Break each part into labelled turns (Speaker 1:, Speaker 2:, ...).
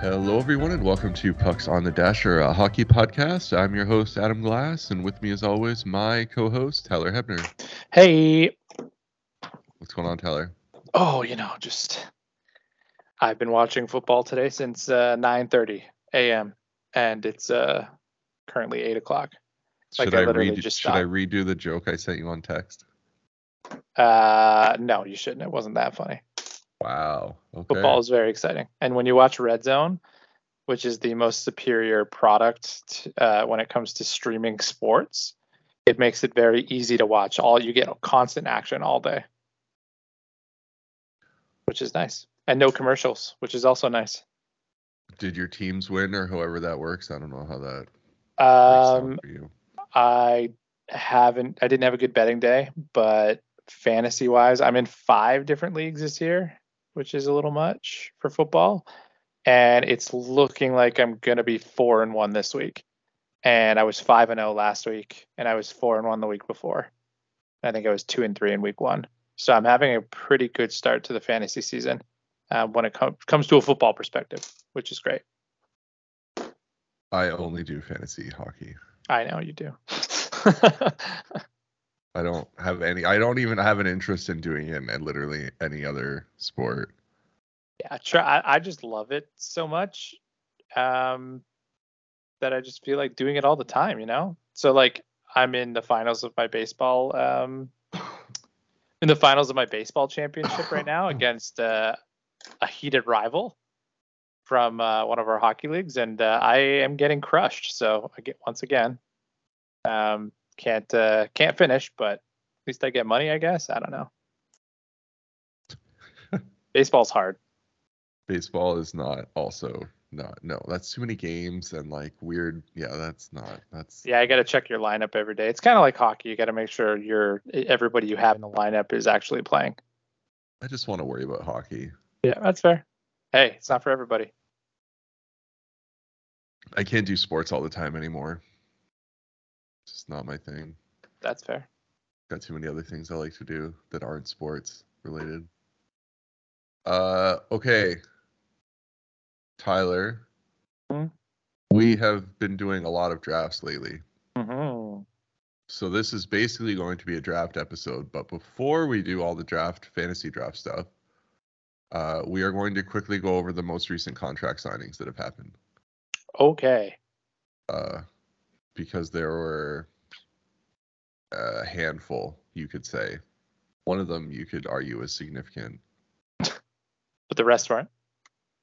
Speaker 1: Hello, everyone, and welcome to Pucks on the Dasher, a hockey podcast. I'm your host, Adam Glass, and with me, as always, my co host, Tyler Hebner.
Speaker 2: Hey.
Speaker 1: What's going on, Tyler?
Speaker 2: Oh, you know, just I've been watching football today since uh, 9:30 a.m. and it's uh, currently eight o'clock.
Speaker 1: Like should I, I just should I redo the joke I sent you on text?
Speaker 2: Uh, no, you shouldn't. It wasn't that funny.
Speaker 1: Wow. Okay.
Speaker 2: Football is very exciting, and when you watch Red Zone, which is the most superior product uh, when it comes to streaming sports, it makes it very easy to watch. All you get constant action all day, which is nice, and no commercials, which is also nice.
Speaker 1: Did your teams win, or however that works? I don't know how that.
Speaker 2: Um, I haven't. I didn't have a good betting day, but fantasy wise, I'm in five different leagues this year, which is a little much for football. And it's looking like I'm gonna be four and one this week. And I was five and zero last week, and I was four and one the week before. I think I was two and three in week one. So I'm having a pretty good start to the fantasy season uh, when it com- comes to a football perspective, which is great.
Speaker 1: I only do fantasy hockey.
Speaker 2: I know you do.
Speaker 1: I don't have any. I don't even have an interest in doing it in literally any other sport.
Speaker 2: Yeah, I try. I, I just love it so much um, that I just feel like doing it all the time. You know. So like, I'm in the finals of my baseball. Um, in the finals of my baseball championship right now against uh, a heated rival from uh, one of our hockey leagues, and uh, I am getting crushed. So I get once again, um, can't uh, can't finish, but at least I get money, I guess. I don't know. Baseball's hard.
Speaker 1: Baseball is not also not no. That's too many games and like weird. Yeah, that's not. That's
Speaker 2: yeah. I got to check your lineup every day. It's kind of like hockey. You got to make sure your everybody you have in the lineup is actually playing.
Speaker 1: I just want to worry about hockey.
Speaker 2: Yeah, that's fair. Hey, it's not for everybody.
Speaker 1: I can't do sports all the time anymore just not my thing.
Speaker 2: That's fair.
Speaker 1: Got too many other things I like to do that aren't sports related. Uh, okay. Tyler, mm-hmm. we have been doing a lot of drafts lately. Mm-hmm. So this is basically going to be a draft episode. But before we do all the draft, fantasy draft stuff, uh, we are going to quickly go over the most recent contract signings that have happened.
Speaker 2: Okay.
Speaker 1: Uh, because there were a handful, you could say. One of them you could argue is significant.
Speaker 2: But the rest weren't?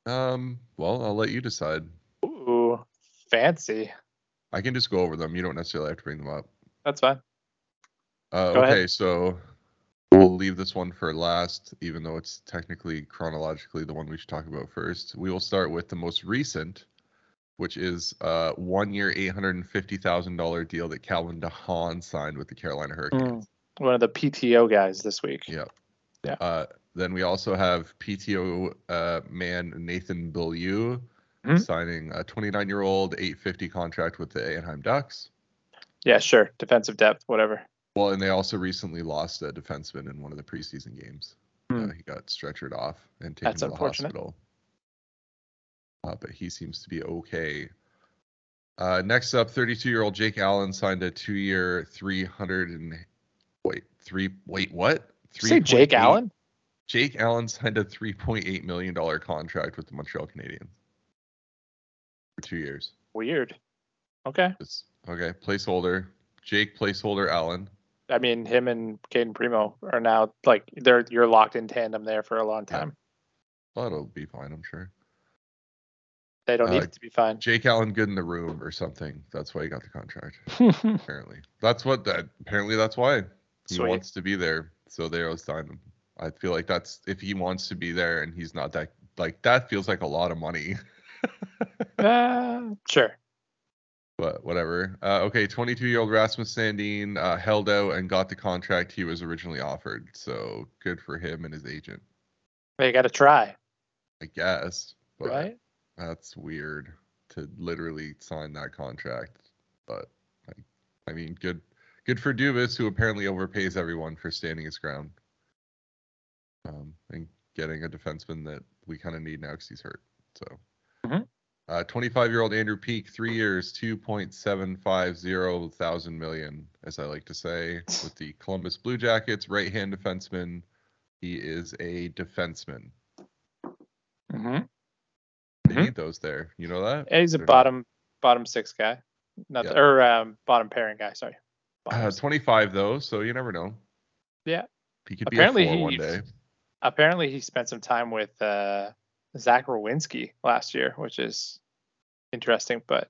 Speaker 1: Um, well, I'll let you decide.
Speaker 2: Ooh, fancy.
Speaker 1: I can just go over them. You don't necessarily have to bring them up.
Speaker 2: That's fine.
Speaker 1: Uh, okay, ahead. so we'll leave this one for last, even though it's technically chronologically the one we should talk about first. We will start with the most recent, which is a one year, $850,000 deal that Calvin de Haan signed with the Carolina Hurricanes.
Speaker 2: Mm, one of the PTO guys this week.
Speaker 1: Yeah. Yeah. Uh, then we also have PTO uh, man Nathan Beaulieu mm-hmm. signing a 29 year old 850 contract with the Anaheim Ducks.
Speaker 2: Yeah, sure. Defensive depth, whatever.
Speaker 1: Well, and they also recently lost a defenseman in one of the preseason games. Mm. Uh, he got stretchered off and taken That's to the hospital uh, but he seems to be okay. Uh, next up, 32-year-old Jake Allen signed a two-year, 300 and wait, three wait what?
Speaker 2: Three say Jake 8, Allen.
Speaker 1: Jake Allen signed a 3.8 million dollar contract with the Montreal Canadiens for two years.
Speaker 2: Weird. Okay.
Speaker 1: It's, okay. Placeholder. Jake placeholder Allen.
Speaker 2: I mean, him and Cayden Primeau are now like they're you're locked in tandem there for a long time.
Speaker 1: Yeah. Well, it'll be fine, I'm sure.
Speaker 2: They don't need uh, it to be fine.
Speaker 1: Jake Allen good in the room or something. That's why he got the contract. apparently, that's what that. Apparently, that's why he Sweet. wants to be there. So they always sign him. I feel like that's if he wants to be there and he's not that like that feels like a lot of money.
Speaker 2: uh, sure.
Speaker 1: But whatever. Uh, okay, 22 year old Rasmus Sandin uh, held out and got the contract he was originally offered. So good for him and his agent.
Speaker 2: They got to try.
Speaker 1: I guess.
Speaker 2: Right.
Speaker 1: That's weird to literally sign that contract, but I, I mean, good, good for Dubas, who apparently overpays everyone for standing his ground, um, and getting a defenseman that we kind of need now because he's hurt. So, mm-hmm. Uh, 25 year old Andrew Peeke, three years, 2.750 thousand million, as I like to say, with the Columbus Blue Jackets, right hand defenseman. He is a defenseman.
Speaker 2: Mm-hmm.
Speaker 1: Mm-hmm. need those there. You know that?
Speaker 2: Yeah, he's a They're bottom not... bottom six guy. Not yeah. or um, bottom pairing guy, sorry.
Speaker 1: Uh, 25 though, so you never know.
Speaker 2: Yeah.
Speaker 1: He could apparently be a four he, one day.
Speaker 2: Apparently he spent some time with uh Zach Werenski last year, which is interesting, but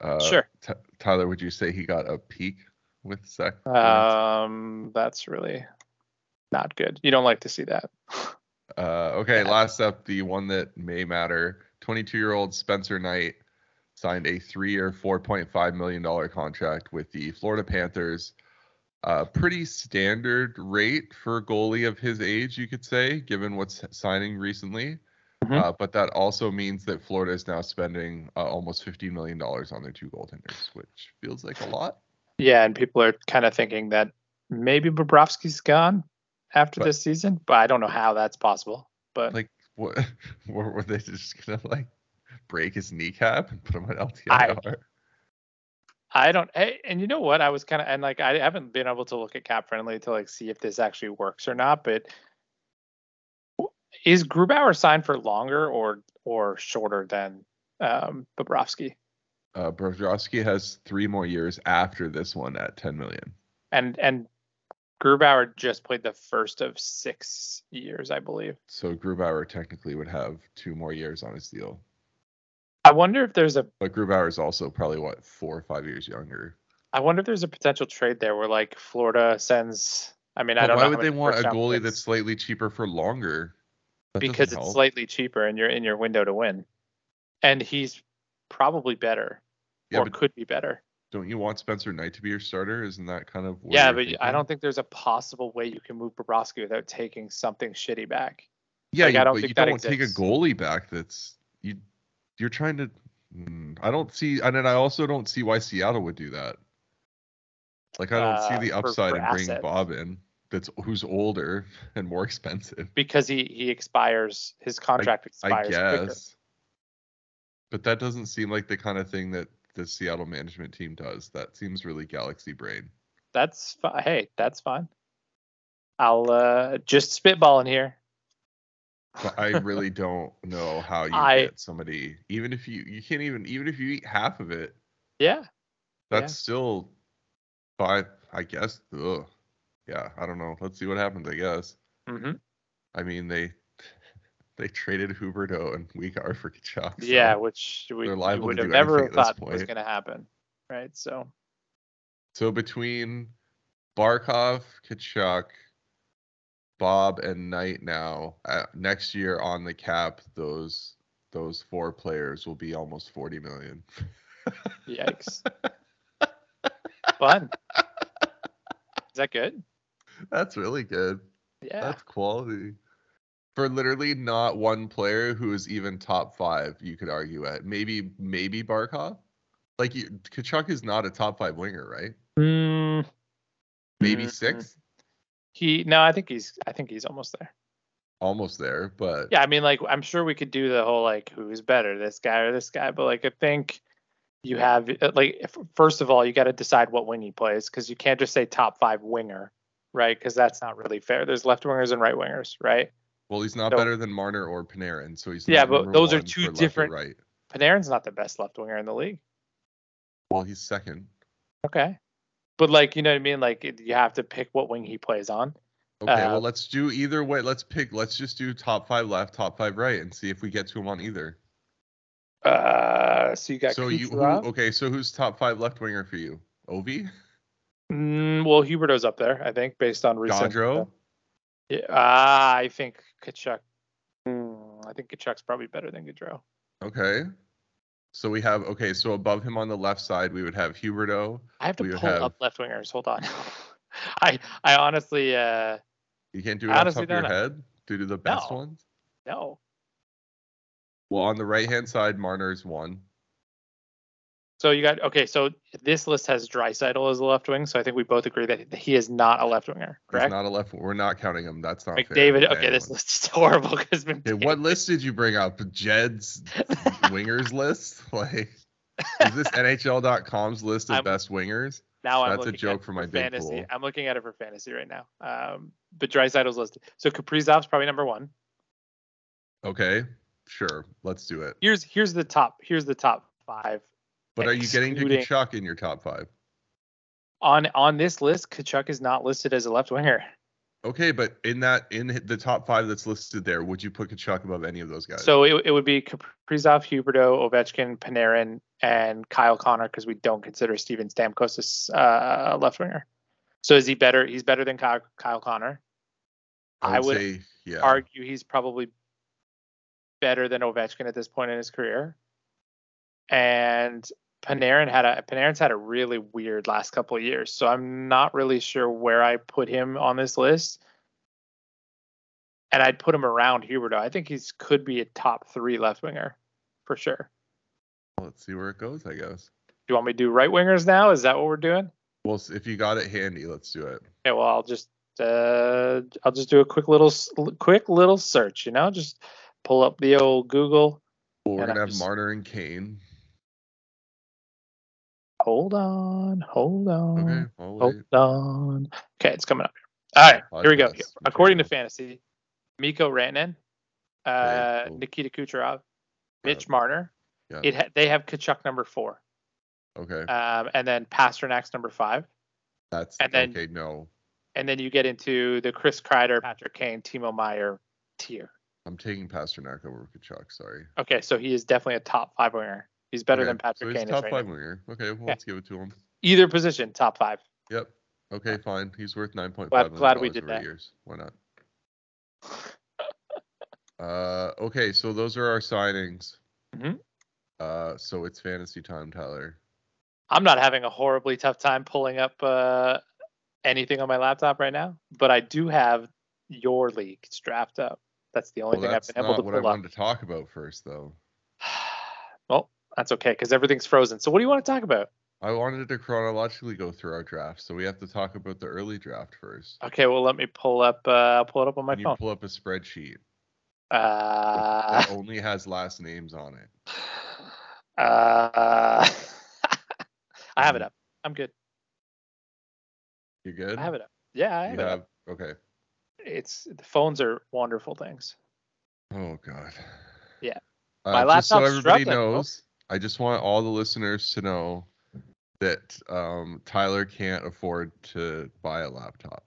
Speaker 1: uh, sure. T- Tyler, would you say he got a peak with Zach?
Speaker 2: Um, that's really not good. You don't like to see that.
Speaker 1: uh, okay, yeah. last up, the one that may matter. 22-year-old Spencer Knight signed a three-year, 4.5 million dollar contract with the Florida Panthers. A uh, pretty standard rate for a goalie of his age, you could say, given what's signing recently. Mm-hmm. Uh, but that also means that Florida is now spending uh, almost $15 million on their two goaltenders, which feels like a lot.
Speaker 2: Yeah, and people are kind of thinking that maybe Bobrovsky's gone after but, this season, but I don't know how that's possible. But
Speaker 1: like, what what were they just gonna like break his kneecap and put him on LTIR?
Speaker 2: I, I don't. Hey, and you know what? I was kind of and like I haven't been able to look at cap friendly to like see if this actually works or not, but is Grubauer signed for longer or or shorter than um, Bobrovsky?
Speaker 1: Uh, Bobrovsky has three more years after this one at 10 million.
Speaker 2: And and Grubauer just played the first of six years, I believe.
Speaker 1: So Grubauer technically would have two more years on his deal.
Speaker 2: I wonder if there's a.
Speaker 1: But Grubauer is also probably what four or five years younger.
Speaker 2: I wonder if there's a potential trade there where like Florida sends. I mean, but I don't. Know.
Speaker 1: Why would they want a goalie that's slightly cheaper for longer?
Speaker 2: That because it's help. slightly cheaper and you're in your window to win. And he's probably better yeah, or could be better.
Speaker 1: Don't you want Spencer Knight to be your starter? Isn't that kind of
Speaker 2: Yeah, but thinking? I don't think there's a possible way you can move Bobrovsky without taking something shitty back.
Speaker 1: Yeah, like, you, I don't but you don't take a goalie back that's you you're trying to mm, I don't see and then I also don't see why Seattle would do that. Like I don't uh, see the upside for, for in bringing Bob in that's who's older and more expensive.
Speaker 2: Because he he expires his contract I, expires. I guess. Quicker.
Speaker 1: But that doesn't seem like the kind of thing that the Seattle management team does. That seems really galaxy brain.
Speaker 2: That's fi- hey, that's fine. I'll uh just spitballing here.
Speaker 1: But I really don't know how you I, get somebody even if you you can't even even if you eat half of it.
Speaker 2: Yeah.
Speaker 1: That's yeah. still five I guess. Ugh yeah, I don't know. Let's see what happens. I guess.
Speaker 2: Mm-hmm.
Speaker 1: I mean, they they traded Huberdeau and Weegar for Tkachuk.
Speaker 2: So yeah, which we, we would have never thought was going to happen, right? So.
Speaker 1: So between Barkov, Tkachuk, Bob, and Knight now uh, next year on the cap, those those four players will be almost forty million.
Speaker 2: Yikes! Fun. Is that good?
Speaker 1: That's really good.
Speaker 2: Yeah.
Speaker 1: That's quality. For literally not one player who is even top five, you could argue at. Maybe maybe Barkov. Like you, Tkachuk is not a top five winger, right?
Speaker 2: Mm,
Speaker 1: maybe mm, six.
Speaker 2: He no, I think he's I think he's almost there.
Speaker 1: Almost there, but
Speaker 2: yeah, I mean, like I'm sure we could do the whole like who's better, this guy or this guy, but like I think you have like if, first of all you got to decide what wing he plays because you can't just say top five winger right? Because that's not really fair. There's left wingers and right wingers, right?
Speaker 1: Well, he's not so, better than Marner or Panarin, so he's
Speaker 2: yeah, but those are two different. Right. Panarin's not the best left winger in the league.
Speaker 1: Well, he's second.
Speaker 2: Okay, but like you know what I mean? Like you have to pick what wing he plays on.
Speaker 1: Okay, uh, well let's do either way. Let's pick. Let's just do top five left, top five right, and see if we get to him on either.
Speaker 2: Uh, so you got
Speaker 1: so Kucherov? you who, okay? So who's top five left winger for you? Ovi.
Speaker 2: Mm, well, Huberdeau's up there, I think, based on recent.
Speaker 1: Gaudreau?
Speaker 2: Yeah, uh, I think Tkachuk. Mm, I think Tkachuk's probably better than Gaudreau.
Speaker 1: Okay. So we have okay. So above him on the left side, we would have Huberdeau.
Speaker 2: I have to pull have... up left wingers. Hold on. I I honestly. uh
Speaker 1: You can't do it off top of your know. head due to the best
Speaker 2: no.
Speaker 1: ones.
Speaker 2: No.
Speaker 1: Well, on the right hand side, Marner's one.
Speaker 2: So you got okay. So this list has Draisaitl as a left wing. So I think we both agree that he is not a left winger. Correct?
Speaker 1: He's not a left. We're not counting him. That's not
Speaker 2: McDavid. Okay, this list is horrible because
Speaker 1: okay, what list did you bring up? Jed's wingers list? Like, is this NHL.com's list of I'm, best wingers?
Speaker 2: Now
Speaker 1: I'm that's a joke for my
Speaker 2: fantasy.
Speaker 1: Pool.
Speaker 2: I'm looking at it for fantasy right now. Um, but Draisaitl's listed. So Kaprizov's probably number one.
Speaker 1: Okay, sure. Let's do it.
Speaker 2: Here's here's the top. Here's the top five.
Speaker 1: But are you getting to Tkachuk in your top five?
Speaker 2: On on this list, Tkachuk is not listed as a left winger.
Speaker 1: Okay, but in that in the top five that's listed there, would you put Tkachuk above any of those guys?
Speaker 2: So it, it would be Kaprizov, Huberdeau, Ovechkin, Panarin, and Kyle Connor because we don't consider Steven Stamkos a uh, left winger. So is he better? He's better than Kyle, Kyle Connor.
Speaker 1: I would, I would say, yeah.
Speaker 2: argue he's probably better than Ovechkin at this point in his career. And Panarin had a Panarin's had a really weird last couple of years, so I'm not really sure where I put him on this list. And I'd put him around Huberdeau. I think he's could be a top three left winger for sure.
Speaker 1: Let's see where it goes. I guess.
Speaker 2: Do you want me to do right wingers now? Is that what we're doing?
Speaker 1: Well, if you got it handy, let's do it.
Speaker 2: Yeah, Well, I'll just uh, I'll just do a quick little quick little search. You know, just pull up the old Google.
Speaker 1: Well, we're gonna have just... Marner and Kane.
Speaker 2: Hold on, hold on.
Speaker 1: Okay,
Speaker 2: hold on. Okay, it's coming up here. All right, Podcast. here we go. According to fantasy, Mikko Rantanen, uh, cool. Nikita Kucherov, Mitch Marner. Yeah. It ha- they have Tkachuk number four.
Speaker 1: Okay.
Speaker 2: Um, and then Pastrnak's number five.
Speaker 1: That's and then, okay. No.
Speaker 2: And then you get into the Chris Kreider, Patrick Kane, Timo Meier tier.
Speaker 1: I'm taking Pastrnak over Tkachuk. Sorry.
Speaker 2: Okay, so he is definitely a top five winger. He's better okay. than Patrick so Kane.
Speaker 1: top right five now. winger. Okay, well, yeah. let's give it to him.
Speaker 2: Either position, top five.
Speaker 1: Yep. Okay, fine. He's worth nine point
Speaker 2: five. Glad, glad we did that.
Speaker 1: Years. Why not? uh, okay, so those are our signings.
Speaker 2: Mm-hmm.
Speaker 1: Uh, so it's fantasy time, Tyler.
Speaker 2: I'm not having a horribly tough time pulling up uh, anything on my laptop right now, but I do have your league draft up. That's the only well, thing I've been able to pull up. That's not
Speaker 1: what I wanted to talk about first, though.
Speaker 2: That's okay because everything's frozen. So what do you want to talk about?
Speaker 1: I wanted to chronologically go through our draft, so we have to talk about the early draft first.
Speaker 2: Okay, well let me pull up. Uh, I'll pull it up on my
Speaker 1: Can
Speaker 2: phone.
Speaker 1: You pull up a spreadsheet.
Speaker 2: Uh,
Speaker 1: that only has last names on it.
Speaker 2: Uh, I have it mm. up. I'm good.
Speaker 1: You're good?
Speaker 2: I have it up. Yeah, I have,
Speaker 1: you
Speaker 2: have up.
Speaker 1: Okay.
Speaker 2: It's the phones are wonderful things.
Speaker 1: Oh God.
Speaker 2: Yeah.
Speaker 1: Uh, My laptop. So everybody knows, I just want all the listeners to know that um, Tyler can't afford to buy a laptop.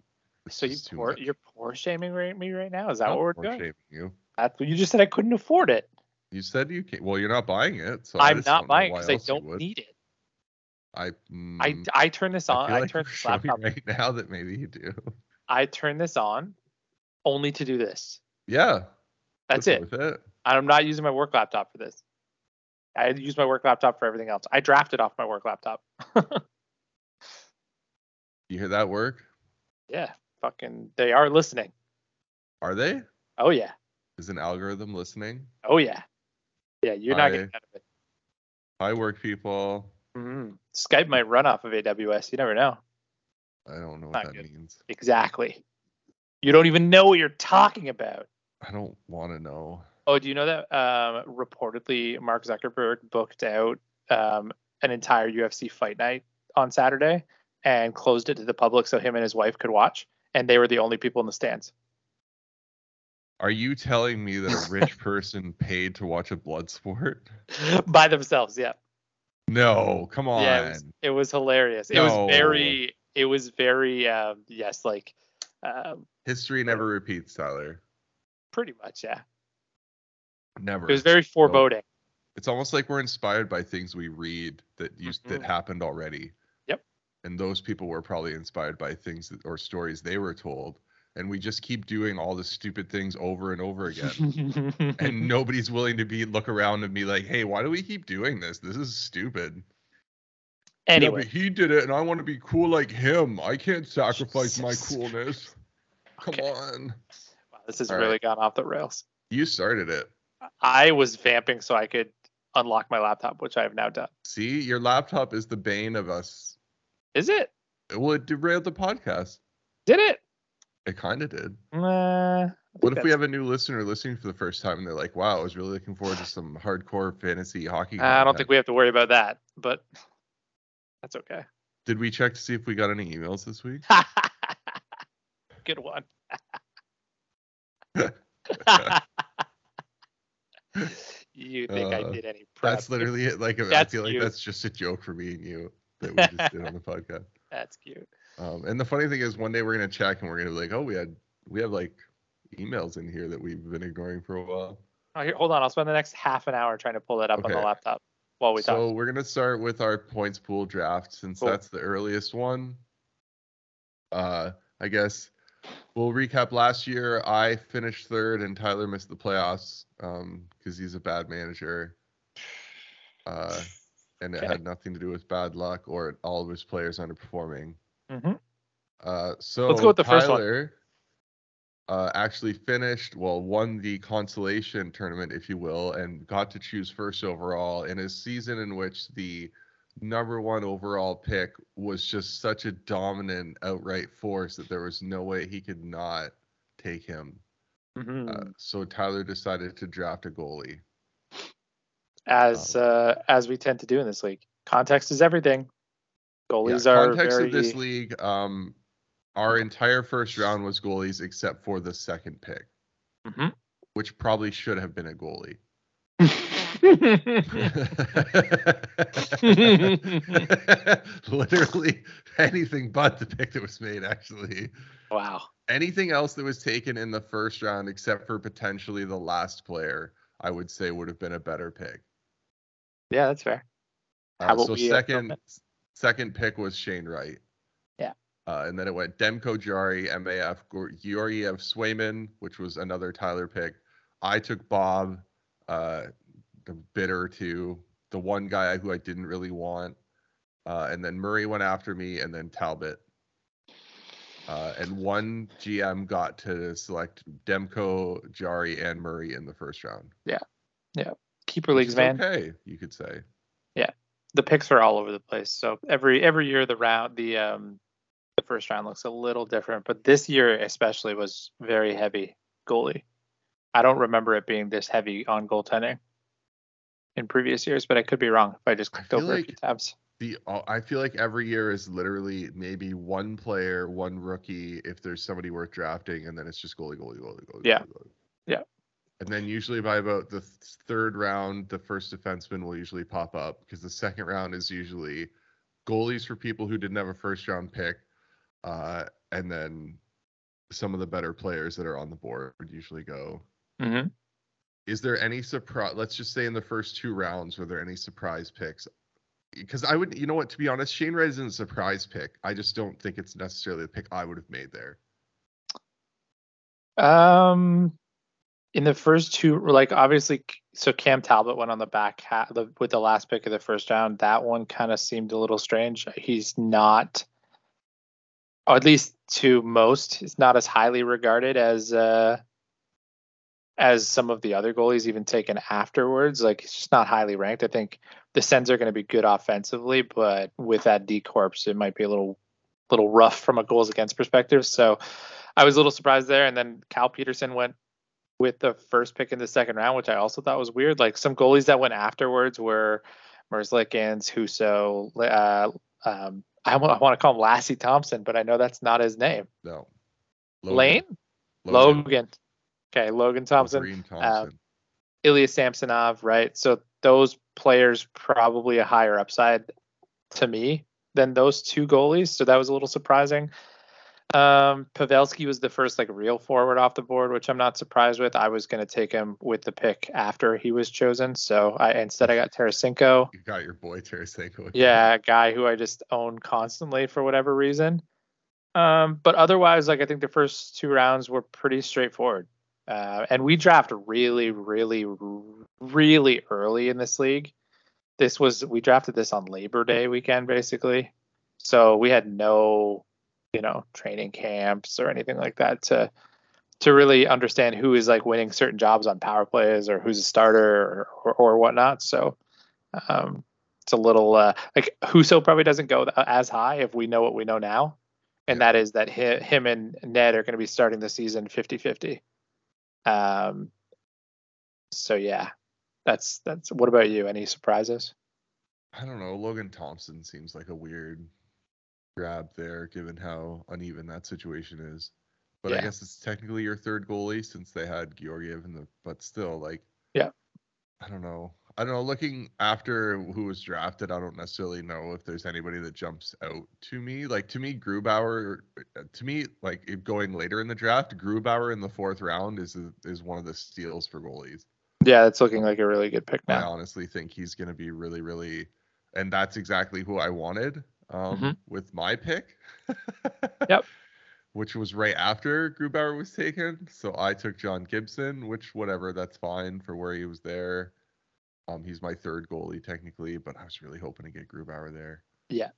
Speaker 2: so you poor, you're poor shaming me right now? Is that what we're doing?
Speaker 1: Shaming you.
Speaker 2: That's you just said I couldn't afford it.
Speaker 1: You said you can't. Well, you're not buying it, so
Speaker 2: I'm not buying it because I don't need it.
Speaker 1: I, mm,
Speaker 2: I I turn this on. I, like I turn this laptop
Speaker 1: right now that maybe you do.
Speaker 2: I turn this on only to do this.
Speaker 1: Yeah.
Speaker 2: That's it. it. I'm not using my work laptop for this. I use my work laptop for everything else. I drafted off my work laptop.
Speaker 1: you hear that work?
Speaker 2: Yeah. Fucking they are listening.
Speaker 1: Are they?
Speaker 2: Oh yeah.
Speaker 1: Is an algorithm listening?
Speaker 2: Oh yeah. Yeah, you're Hi. not getting out of it.
Speaker 1: Hi work people.
Speaker 2: Mm-hmm. Skype might run off of AWS. You never know.
Speaker 1: I don't know what that good. means.
Speaker 2: Exactly. You don't even know what you're talking about.
Speaker 1: I don't want to know.
Speaker 2: Oh, do you know that um, reportedly Mark Zuckerberg booked out um, an entire UFC fight night on Saturday and closed it to the public so him and his wife could watch, and they were the only people in the stands.
Speaker 1: Are you telling me that a rich person paid to watch a blood sport?
Speaker 2: By themselves, yeah.
Speaker 1: No, come on. Yeah,
Speaker 2: it was, it was hilarious. No. It was very it was very um, yes, like um,
Speaker 1: history never repeats, Tyler.
Speaker 2: Pretty much, yeah.
Speaker 1: Never.
Speaker 2: It was very foreboding.
Speaker 1: it's almost like we're inspired by things we read that used mm-hmm. that happened already.
Speaker 2: Yep.
Speaker 1: And those people were probably inspired by things that, or stories they were told and we just keep doing all the stupid things over and over again and nobody's willing to be look around and be like hey why do we keep doing this this is stupid
Speaker 2: Anyway,
Speaker 1: yeah, he did it, and I want to be cool like him. I can't sacrifice my coolness. Come okay. on.
Speaker 2: Wow, this has All really right. gone off the rails.
Speaker 1: You started it.
Speaker 2: I was vamping so I could unlock my laptop, which I have now done.
Speaker 1: See, your laptop is the bane of us.
Speaker 2: Is it?
Speaker 1: Well, it derailed the podcast.
Speaker 2: Did it?
Speaker 1: It kind of did.
Speaker 2: Uh,
Speaker 1: what if we have a new listener listening for the first time and they're like, "Wow, I was really looking forward to some hardcore fantasy hockey."
Speaker 2: I don't think we have to worry about that, but that's okay.
Speaker 1: Did we check to see if we got any emails this week?
Speaker 2: Good one. you think uh, I did any
Speaker 1: prep? That's literally it. Like that's I feel cute. like that's just a joke for me and you that we just did on the podcast.
Speaker 2: That's cute.
Speaker 1: Um, and the funny thing is, one day we're gonna check and we're gonna be like, oh, we had we have like emails in here that we've been ignoring for a while.
Speaker 2: Oh, here, hold on. I'll spend the next half an hour trying to pull that up okay. on the laptop while we
Speaker 1: so
Speaker 2: talk.
Speaker 1: So we're gonna start with our points pool draft since cool. that's the earliest one. Uh, I guess we'll recap last year. I finished third, and Tyler missed the playoffs because um, he's a bad manager. Uh, and it okay. had nothing to do with bad luck or all of his players underperforming.
Speaker 2: Mm-hmm.
Speaker 1: Uh, so
Speaker 2: let's go with the
Speaker 1: Tyler,
Speaker 2: first one.
Speaker 1: Uh, actually finished, well, won the consolation tournament, if you will, and got to choose first overall in a season in which the number one overall pick was just such a dominant outright force that there was no way he could not take him.
Speaker 2: Mm-hmm.
Speaker 1: Uh, so Tyler decided to draft a goalie.
Speaker 2: As um, uh, as we tend to do in this league, context is everything. Goalies yeah, are context very...
Speaker 1: of this league. Um, our entire first round was goalies except for the second pick,
Speaker 2: mm-hmm.
Speaker 1: which probably should have been a goalie. Literally anything but the pick that was made, actually.
Speaker 2: Wow.
Speaker 1: Anything else that was taken in the first round, except for potentially the last player, I would say would have been a better pick.
Speaker 2: Yeah, that's fair.
Speaker 1: Uh, so second, second pick was Shane Wright.
Speaker 2: Yeah.
Speaker 1: Uh, and then it went Demko Jarry, MAF, Georgiev Swayman, which was another Tyler pick. I took Bob, uh, bitter to the one guy who I didn't really want. Uh, and then Murray went after me, and then Talbot. Uh, and one GM got to select Demko, Jarry, and Murray in the first round.
Speaker 2: Yeah. Yeah. Keeper leagues, man.
Speaker 1: Okay, you could say.
Speaker 2: Yeah. The picks are all over the place. So every every year the round the um the first round looks a little different, but this year especially was very heavy goalie. I don't remember it being this heavy on goaltending in previous years, but I could be wrong if I just clicked over like a few tabs.
Speaker 1: The uh, I feel like every year is literally maybe one player, one rookie, if there's somebody worth drafting, and then it's just goalie, goalie, goalie, goalie.
Speaker 2: Yeah.
Speaker 1: Goalie.
Speaker 2: Yeah.
Speaker 1: And then usually by about the third round, the first defenseman will usually pop up because the second round is usually goalies for people who didn't have a first round pick, uh, and then some of the better players that are on the board usually go.
Speaker 2: Mm-hmm
Speaker 1: is there any surprise? Let's just say in the first two rounds, were there any surprise picks? Because I would, you know what, to be honest, Shane Wright isn't a surprise pick. I just don't think it's necessarily the pick I would have made there.
Speaker 2: Um, in the first two, like obviously, so Cam Talbot went on the back half the, with the last pick of the first round. That one kind of seemed a little strange. He's not, or at least to most, he's not as highly regarded as uh as some of the other goalies even taken afterwards. Like it's just not highly ranked. I think the Sens are going to be good offensively, but with that D corps, it might be a little little rough from a goals against perspective. So I was a little surprised there. And then Cal Petersen went with the first pick in the second round, which I also thought was weird. Like some goalies that went afterwards were Merzlikins, Husso, uh, um, I want, I want to call him Lassie Thompson, but I know that's not his name.
Speaker 1: No.
Speaker 2: Logan. Lane? Logan. Logan. Okay, Logan Thompson,
Speaker 1: Green uh, Thompson.
Speaker 2: Ilya Samsonov, right? So those players probably a higher upside to me than those two goalies. So that was a little surprising. Um, Pavelski was the first like real forward off the board, which I'm not surprised with. I was going to take him with the pick after he was chosen. So I instead I got Tarasenko.
Speaker 1: You got your boy Tarasenko.
Speaker 2: Yeah, a guy who I just own constantly for whatever reason. Um, but otherwise, like I think the first two rounds were pretty straightforward. Uh, and we draft really, really, really early in this league. This was we drafted this on Labor Day weekend, basically. So we had no, you know, training camps or anything like that to to really understand who is like winning certain jobs on power plays or who's a starter or, or, or whatnot. So Um, it's a little uh, like Husso probably doesn't go as high if we know what we know now, and that is that him, him and Ned are going to be starting the season 50-50. Um, so yeah, that's that's. What about you? Any surprises?
Speaker 1: I don't know. Logan Thompson seems like a weird grab there, given how uneven that situation is. But yeah. I guess it's technically your third goalie since they had Georgiev in the. But still, like.
Speaker 2: Yeah.
Speaker 1: I don't know. I don't know. Looking after who was drafted, I don't necessarily know if there's anybody that jumps out to me. Like to me, Grubauer. Uh, to me, like going later in the draft, Grubauer in the fourth round is is one of the steals for goalies.
Speaker 2: Yeah, it's looking like a really good pick now.
Speaker 1: I honestly think he's going to be really, really, and that's exactly who I wanted um, mm-hmm. with my pick.
Speaker 2: yep.
Speaker 1: Which was right after Grubauer was taken. So I took John Gibson, which whatever, that's fine for where he was there. Um, he's my third goalie technically, but I was really hoping to get Grubauer there.
Speaker 2: Yeah,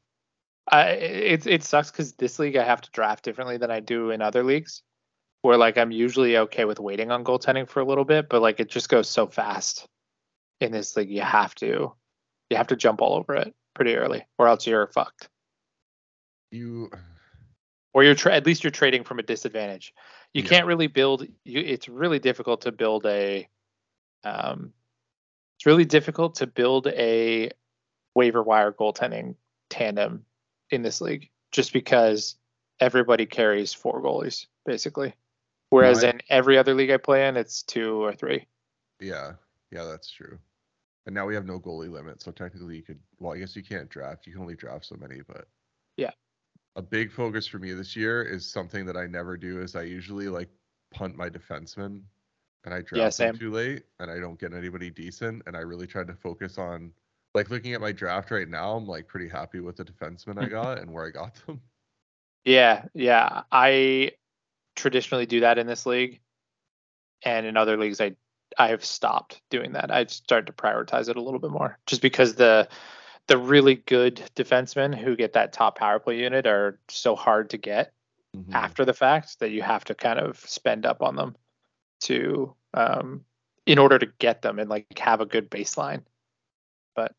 Speaker 2: I it it sucks because this league I have to draft differently than I do in other leagues, where like I'm usually okay with waiting on goaltending for a little bit, but like it just goes so fast in this league. You have to you have to jump all over it pretty early, or else you're fucked.
Speaker 1: You
Speaker 2: or you're tra- at least you're trading from a disadvantage. You yeah. can't really build. You, it's really difficult to build a um, it's really difficult to build a waiver wire goaltending tandem in this league just because everybody carries four goalies basically. Whereas in every other league I play in, it's two or three.
Speaker 1: Yeah, yeah, that's true. And now we have no goalie limit, so technically you could. Well, I guess you can't draft. You can only draft so many, but
Speaker 2: yeah.
Speaker 1: A big focus for me this year is something that I never do. Is I usually like punt my defenseman and I draft yeah, too late and I don't get anybody decent. And I really tried to focus on like looking at my draft right now, I'm like pretty happy with the defensemen I got and where I got them.
Speaker 2: Yeah, yeah. I traditionally do that in this league. And in other leagues I I've stopped doing that. I've started to prioritize it a little bit more. Just because the the really good defensemen who get that top power play unit are so hard to get mm-hmm. after the fact that you have to kind of spend up on them to um, in order to get them and like have a good baseline. But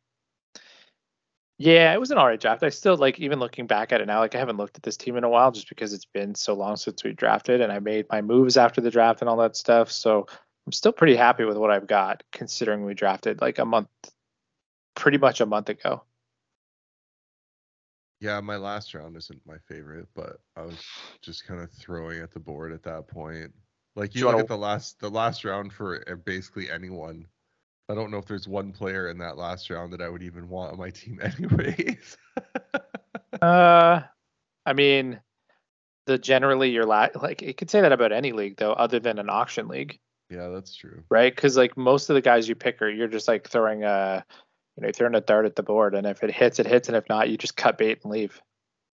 Speaker 2: yeah, it was an alright draft. I still like even looking back at it now, like I haven't looked at this team in a while just because it's been so long since we drafted and I made my moves after the draft and all that stuff. So I'm still pretty happy with what I've got considering we drafted like a month pretty much a month ago.
Speaker 1: Yeah, my last round isn't my favorite, but I was just kind of throwing at the board at that point. Like you, you look wanna... at the last the last round for basically anyone. I don't know if there's one player in that last round that I would even want on my team anyways.
Speaker 2: uh I mean the generally your la- like it could say that about any league though other than an auction league.
Speaker 1: Yeah, that's true.
Speaker 2: Right? Cuz like most of the guys you pick are you're just like throwing a you know, throwing a dart at the board and if it hits it hits and if not you just cut bait and leave.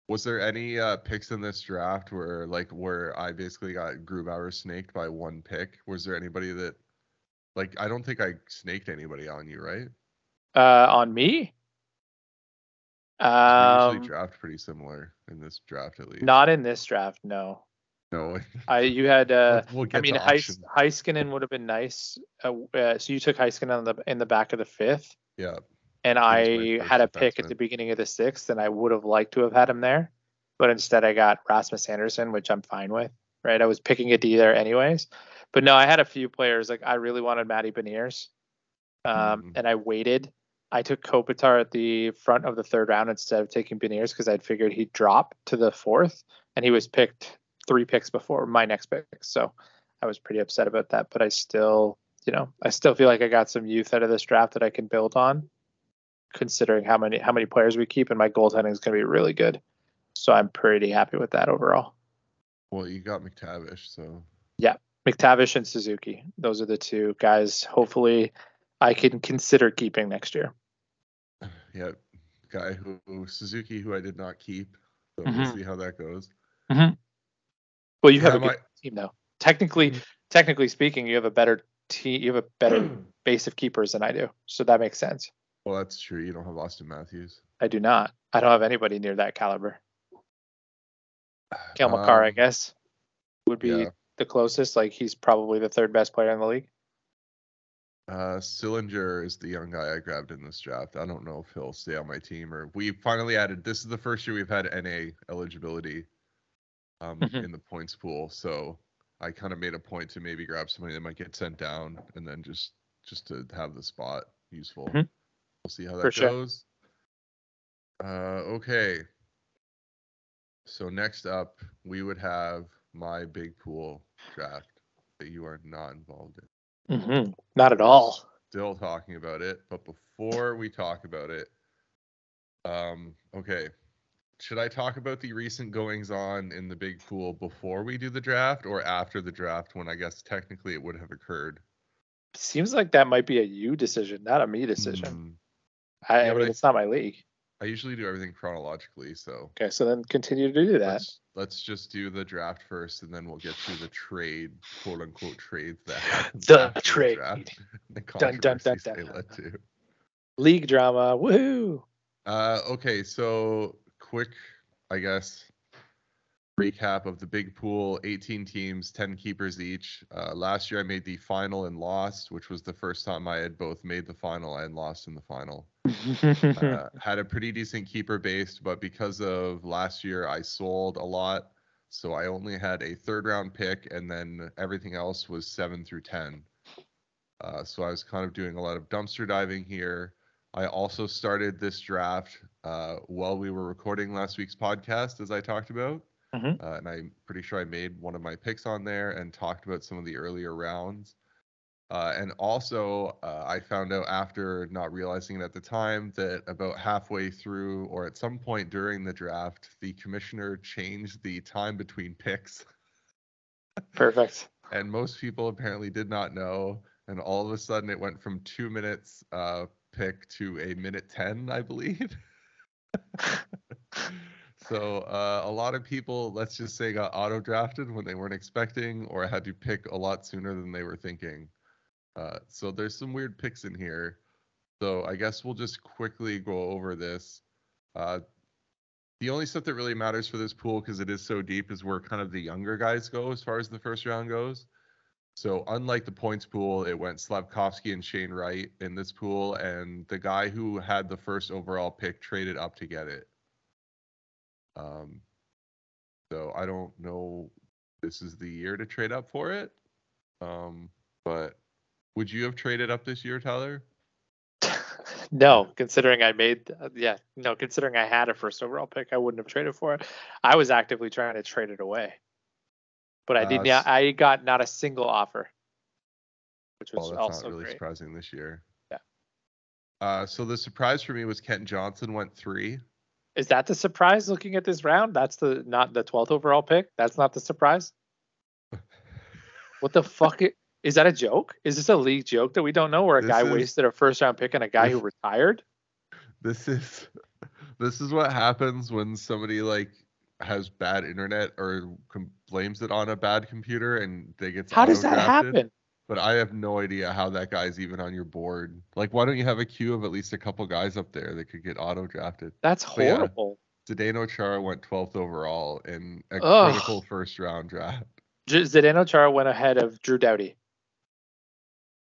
Speaker 1: Was there any uh, picks in this draft where like where I basically got Grubauer snaked by one pick? Was there anybody that like I don't think I snaked anybody on you, right?
Speaker 2: Uh, on me?
Speaker 1: Um, usually draft pretty similar in this draft at least.
Speaker 2: Not in this draft, no.
Speaker 1: No.
Speaker 2: I you had uh we'll I mean Heis, Heiskanen would have been nice. Uh, uh, so you took Heiskanen in the in the back of the fifth.
Speaker 1: Yeah
Speaker 2: and I had a pick at the beginning of the sixth, and I would have liked to have had him there, but instead I got Rasmus Andersson, which I'm fine with. Right, I was picking a D there anyways, but no, I had a few players like I really wanted Matty Beniers, um, mm-hmm. and I waited. I took Kopitar at the front of the third round instead of taking Beniers because I'd figured he'd drop to the fourth, and he was picked three picks before my next pick, so I was pretty upset about that. But I still, you know, I still feel like I got some youth out of this draft that I can build on considering how many how many players we keep, and my goaltending is going to be really good. So I'm pretty happy with that overall.
Speaker 1: Well, you got McTavish, so
Speaker 2: yeah, McTavish and Suzuki. Those are the two guys. Hopefully, I can consider keeping next year.
Speaker 1: Yeah, guy who Suzuki, who I did not keep. So mm-hmm. we'll see how that goes.
Speaker 2: Mm-hmm. Well, you have yeah, a good my... team though. Technically, mm-hmm. technically speaking, you have a better team. You have a better base of keepers than I do, so that makes sense.
Speaker 1: Well, that's true. You don't have Auston Matthews.
Speaker 2: I do not. I don't have anybody near that caliber. Cale Makar, um, I guess, would be yeah. the closest. Like he's probably the third best player in the league.
Speaker 1: Uh, Sillinger is the young guy I grabbed in this draft. I don't know if he'll stay on my team or we finally added. This is the first year we've had NA eligibility um, mm-hmm. in the points pool, so I kind of made a point to maybe grab somebody that might get sent down and then just just to have the spot useful. Mm-hmm. We'll see how that For goes. Sure. Uh, okay. So next up, we would have my big pool draft that you are not involved
Speaker 2: in. Mm-hmm. Not at all.
Speaker 1: Still talking about it, but before we talk about it, um, okay. Should I talk about the recent goings on in the big pool before we do the draft or after the draft when I guess technically it would have occurred?
Speaker 2: Seems like that might be a you decision, not a me decision. I, yeah, I mean, it's not my league.
Speaker 1: I usually do everything chronologically, so.
Speaker 2: Okay, so then continue to do that.
Speaker 1: Let's, let's just do the draft first, and then we'll get to the trade, quote unquote trades that
Speaker 2: the trade. The, the dun, dun, dun, dun, led to. League drama, woohoo!
Speaker 1: Uh, okay, so quick, I guess, recap of the big pool 18 teams 10 keepers each. Uh, last year i made the final and lost which was the first time i had both made the final and lost in the final. Uh, had a pretty decent keeper base but because of last year i sold a lot. So i only had a third round pick and then everything else was 7 through 10 uh, so i was kind of doing a lot of dumpster diving here. I also started this draft uh, while we were recording last week's podcast, as I talked about. Mm-hmm. Uh, and I'm pretty sure I made one of my picks on there and talked about some of the earlier rounds. Uh, and also, uh, I found out after not realizing it at the time that about halfway through or at some point during the draft, the commissioner changed the time between picks.
Speaker 2: Perfect.
Speaker 1: and most people apparently did not know. And all of a sudden, it went from two minutes uh, pick to a minute 10, I believe. So uh, a lot of people, let's just say, got auto drafted when they weren't expecting, or had to pick a lot sooner than they were thinking. Uh, so there's some weird picks in here. So I guess we'll just quickly go over this. Uh, the only stuff that really matters for this pool, because it is so deep, is where kind of the younger guys go as far as the first round goes. So unlike the points pool, it went Slavkovsky and Shane Wright in this pool, and the guy who had the first overall pick traded up to get it. Um, so I don't know. This is the year to trade up for it. Um, but would you have traded up this year, Tyler?
Speaker 2: no, considering I made, uh, yeah, no, considering I had a first overall pick, I wouldn't have traded for it. I was actively trying to trade it away, but I didn't. Uh, I got not a single offer,
Speaker 1: which was well, also not really great. surprising this year.
Speaker 2: Yeah.
Speaker 1: Uh, so the surprise for me was Kent Johnson went three.
Speaker 2: Is that the surprise looking at this round? That's the not the 12th overall pick. That's not the surprise. what the fuck? Is that a joke? Is this a league joke that we don't know where a this guy is, wasted a first round pick and a guy who retired?
Speaker 1: This is this is what happens when somebody like has bad internet or com- blames it on a bad computer and they get
Speaker 2: How does that happen?
Speaker 1: But I have no idea how that guy's even on your board. Like, why don't you have a queue of at least a couple guys up there that could get auto drafted?
Speaker 2: That's horrible.
Speaker 1: Yeah, Zdeno Chara went 12th overall in a Ugh. critical first round draft.
Speaker 2: Zdeno Chara went ahead of Drew Doughty.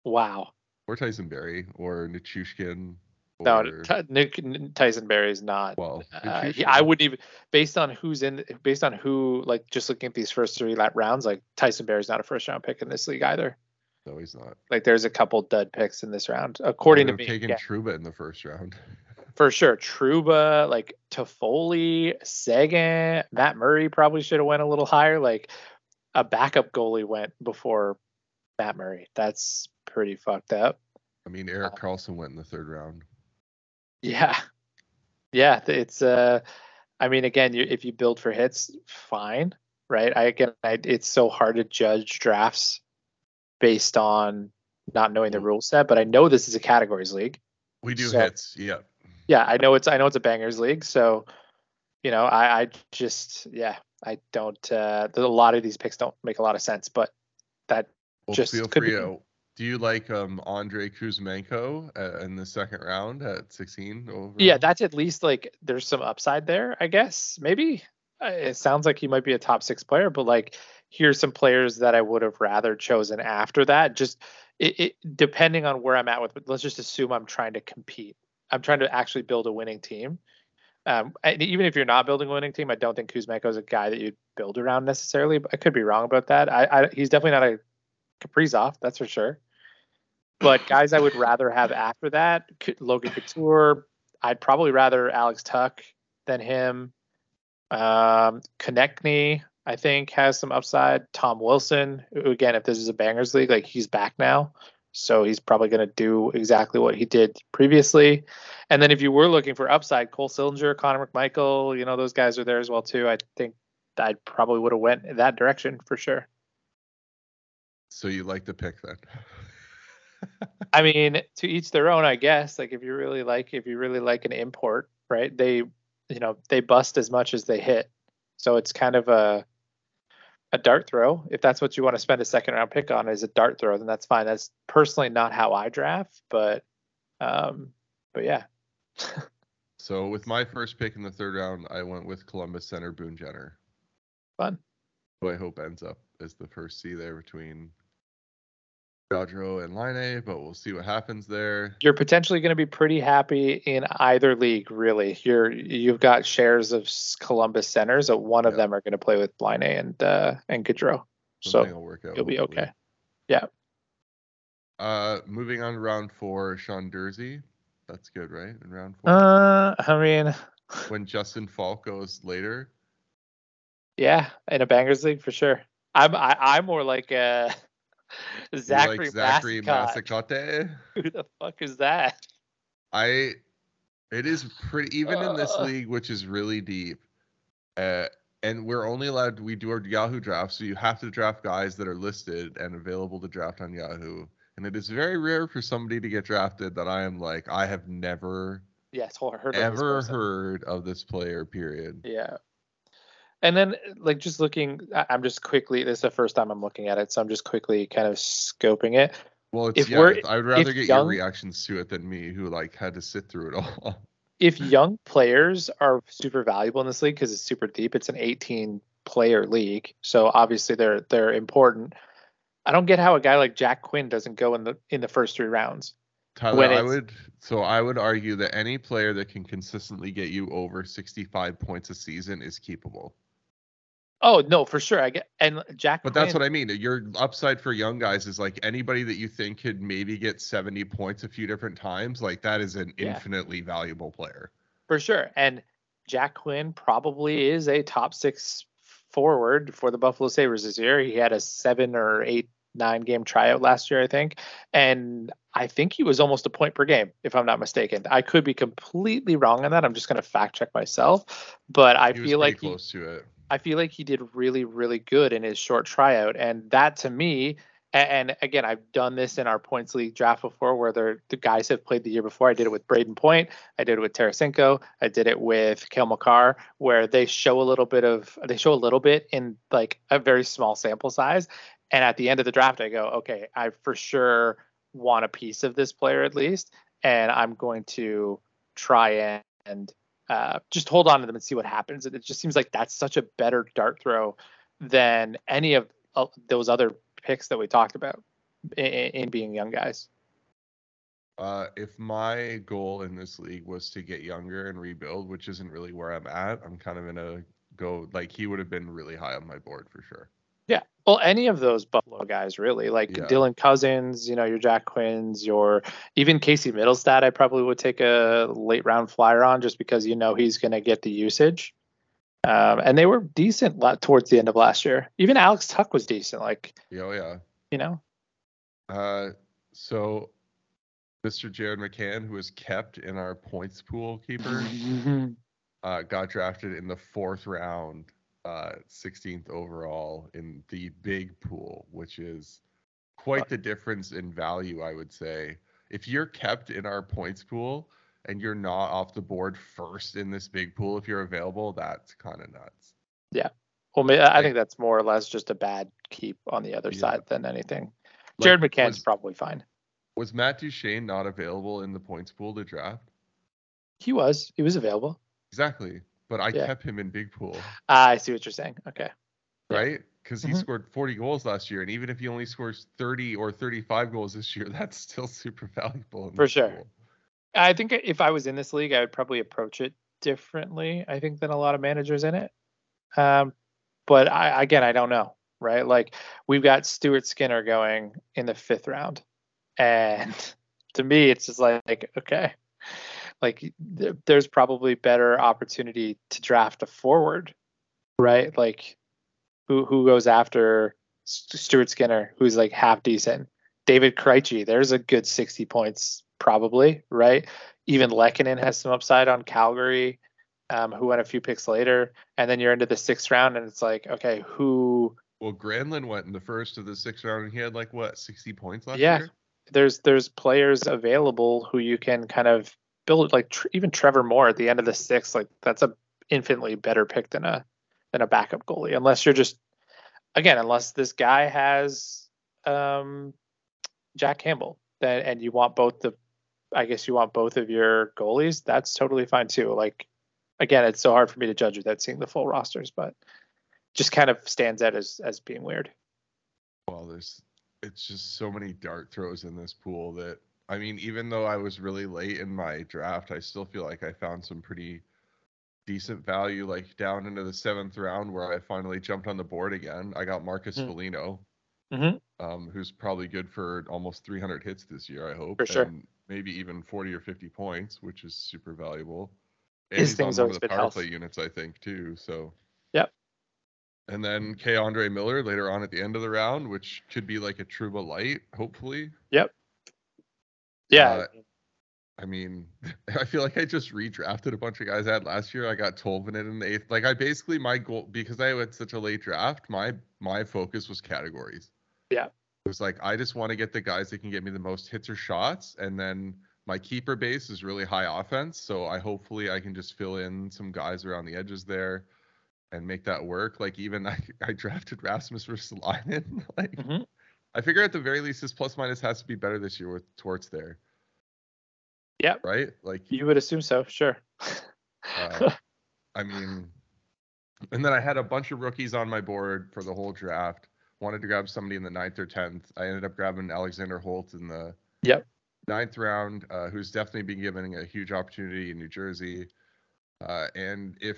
Speaker 2: Wow.
Speaker 1: Or Tyson Barrie or Nichushkin.
Speaker 2: No, T- Nick Tyson Barrie is not. Well, uh, he, I wouldn't even based on who's in, based on who, like just looking at these first three lap rounds, like Tyson Barrie is not a first round pick in this league either.
Speaker 1: No, he's not.
Speaker 2: Like there's a couple dud picks in this round, according to me.
Speaker 1: Taking yeah. Trouba in the first round.
Speaker 2: For sure, Trouba, like Toffoli, Seguin, Matt Murray probably should have went a little higher. Like a backup goalie went before Matt Murray. That's pretty fucked up.
Speaker 1: I mean, Erik uh, Karlsson went in the third round.
Speaker 2: Yeah, yeah. It's uh, I mean, again, you, if you build for hits, fine, right? I again, I, it's so hard to judge drafts based on not knowing the mm. rule set, but I know this is a categories league.
Speaker 1: We do so, hits, yeah.
Speaker 2: Yeah, I know it's I know it's a bangers league, so you know, I, I just yeah, I don't uh a lot of these picks don't make a lot of sense, but that well, just feel free. Be,
Speaker 1: do you like um Andrei Kuzmenko uh, in the second round at 16 overall?
Speaker 2: Yeah, that's at least like there's some upside there, I guess. Maybe uh, it sounds like he might be a top 6 player, but like here's some players that I would have rather chosen after that. Just it, it depending on where I'm at with, let's just assume I'm trying to compete. I'm trying to actually build a winning team. Um, even if you're not building a winning team, I don't think Kuzmenko is a guy that you'd build around necessarily. But I could be wrong about that. I, I he's definitely not a Kaprizov, that's for sure. But guys, I would rather have after that Logan Couture. I'd probably rather Alex Tuch than him. Um, Konecny, I think, has some upside. Tom Wilson, again, if this is a bangers league, like he's back now. So he's probably going to do exactly what he did previously. And then if you were looking for upside, Cole Sillinger, Connor McMichael, you know, those guys are there as well too. I think I probably would have went in that direction for sure.
Speaker 1: So you like the pick then?
Speaker 2: I mean, to each their own, I guess. Like if you really like if you really like an import, right? They you know, they bust as much as they hit. So it's kind of a a dart throw. If that's what you want to spend a second round pick on is a dart throw, then that's fine. That's personally not how I draft, but um but yeah.
Speaker 1: so with my first pick in the third round, I went with Columbus center Boone Jenner.
Speaker 2: Fun.
Speaker 1: Who I hope ends up as the first C there between Gaudreau and Laine, but we'll see what happens there.
Speaker 2: You're potentially going to be pretty happy in either league, really. You're you've got shares of Columbus centers, so one of them are going to play with Laine and uh, and Gaudreau. So will work out, you'll hopefully. be okay. Yeah.
Speaker 1: Uh, moving on to round four, Sean Durzi. That's good, right? In round four.
Speaker 2: Uh, I mean,
Speaker 1: when Justin Faulk goes later.
Speaker 2: Yeah, in a bangers league for sure. I'm I, am i am more like a Zachary, like Zachary Massacotte. Who the fuck is that?
Speaker 1: I. It is pretty even uh, in this league, which is really deep. Uh, and we're only allowed we do our Yahoo draft, so you have to draft guys that are listed and available to draft on Yahoo. And it is very rare for somebody to get drafted that I am like I have never
Speaker 2: yes heard
Speaker 1: ever heard of this player. Period.
Speaker 2: Yeah. And then, like, just looking, I'm just quickly. This is the first time I'm looking at it, so I'm just quickly kind of scoping it.
Speaker 1: Well, it's if yeah. We're, I'd rather get young, your reactions to it than me, who like had to sit through it all.
Speaker 2: if young players are super valuable in this league because it's super deep, it's an 18 player league, so obviously they're they're important. I don't get how a guy like Jack Quinn doesn't go in the in the first three rounds.
Speaker 1: Tyler, I would so I would argue that any player that can consistently get you over 65 points a season is keepable.
Speaker 2: Oh no, for sure. I get and Jack.
Speaker 1: But Quinn, that's what I mean. Your upside for young guys is like anybody that you think could maybe get 70 points a few different times. Like that is an yeah. infinitely valuable player.
Speaker 2: For sure. And Jack Quinn probably is a top six forward for the Buffalo Sabres this year. He had a seven or eight, nine game tryout last year, I think. And I think he was almost a point per game, if I'm not mistaken. I could be completely wrong on that. I'm just going to fact check myself. But I feel like
Speaker 1: close he, to it
Speaker 2: I feel like he did really, really good in his short tryout. And that to me, and, again, I've done this in our points league draft before where the guys have played the year before. I did it with Brayden Point. I did it with Tarasenko. I did it with Cale Makar, where they show a little bit of, they show a little bit in like a very small sample size. And at the end of the draft, I go, okay, I for sure want a piece of this player at least. And I'm going to try and uh, just hold on to them and see what happens. And it just seems like that's such a better dart throw than any of uh, those other picks that we talked about in, in being young guys.
Speaker 1: Uh, if my goal in this league was to get younger and rebuild, which isn't really where I'm at, I'm kind of in a go like he would have been really high on my board for sure.
Speaker 2: Yeah. Well, any of those Buffalo guys, really, like yeah. Dylan Cozens, you know, your Jack Quinns, your even Casey Mittelstadt, I probably would take a late round flyer on just because you know he's going to get the usage. Um, and they were decent towards the end of last year. Even Alex Tuch was decent. Like,
Speaker 1: oh yeah,
Speaker 2: you know.
Speaker 1: Uh, so Mr. Jared McCann, who was kept in our points pool keeper, uh, got drafted in the fourth round uh, 16th overall in the big pool, which is quite the difference in value, I would say. If you're kept in our points pool and you're not off the board first in this big pool, if you're available, that's kind of nuts.
Speaker 2: Yeah. Well, I think that's more or less just a bad keep on the other yeah. side than anything. Jared like, McCann's was, probably fine.
Speaker 1: Was Matt Duchene not available in the points pool to draft?
Speaker 2: He was. He was available.
Speaker 1: Exactly but I yeah. kept him in big pool.
Speaker 2: Ah, I see what you're saying. Okay.
Speaker 1: Right? because he mm-hmm. scored 40 goals last year, and even if he only scores 30 or 35 goals this year, that's still super valuable.
Speaker 2: For sure. Pool. I think if I was in this league, I would probably approach it differently. I think than a lot of managers in it. Um, but I again, I don't know, right? Like we've got Stuart Skinner going in the fifth round, and to me, it's just like okay, like th- there's probably better opportunity to draft a forward, right? Like who who goes after Stuart Skinner, who's like half decent. David Krejci, there's a good 60 points probably, right? Even Lehkonen has some upside on Calgary, um, who went a few picks later, and then you're into the sixth round, and it's like, okay, who?
Speaker 1: Well, Granlund went in the first of the sixth round, and he had like what 60 points last
Speaker 2: yeah.
Speaker 1: year.
Speaker 2: There's there's players available who you can kind of build like tr- even Trevor Moore at the end of the sixth, like that's a infinitely better pick than a than a backup goalie, unless you're just again, unless this guy has um, Jack Campbell, then and you want both the I guess you want both of your goalies, that's totally fine too. Like again, it's so hard for me to judge without seeing the full rosters, but just kind of stands out as as being weird.
Speaker 1: Well, there's it's just so many dart throws in this pool that I mean, even though I was really late in my draft, I still feel like I found some pretty decent value, like down into the seventh round where I finally jumped on the board again. I got Marcus mm. Foligno, mm-hmm. um, who's probably good for almost 300 hits this year, I hope.
Speaker 2: For sure. And
Speaker 1: maybe even 40 or 50 points, which is super valuable.
Speaker 2: And His thing's on one of the
Speaker 1: power
Speaker 2: health.
Speaker 1: play units, I think, too. So.
Speaker 2: Yep.
Speaker 1: And then K'Andre Miller later on at the end of the round, which could be like a Trouba light, hopefully.
Speaker 2: Yep. Yeah. Uh,
Speaker 1: I mean, I feel like I just redrafted a bunch of guys I had last year. I got Tolvanen in the eighth. Like I basically my goal because I had such a late draft, my my focus was categories.
Speaker 2: Yeah.
Speaker 1: It was like I just want to get the guys that can get me the most hits or shots, and then my keeper base is really high offense. So I hopefully I can just fill in some guys around the edges there and make that work. Like even I, I drafted Rasmus Ristolainen. like mm-hmm. I figure at the very least his plus minus has to be better this year with Torts there.
Speaker 2: Yeah.
Speaker 1: Right? Like
Speaker 2: you would assume so, sure.
Speaker 1: uh, I mean, and then I had a bunch of rookies on my board for the whole draft. Wanted to grab somebody in the ninth or tenth. I ended up grabbing Alexander Holtz in the
Speaker 2: yep.
Speaker 1: ninth round, uh, who's definitely been given a huge opportunity in New Jersey. Uh, and if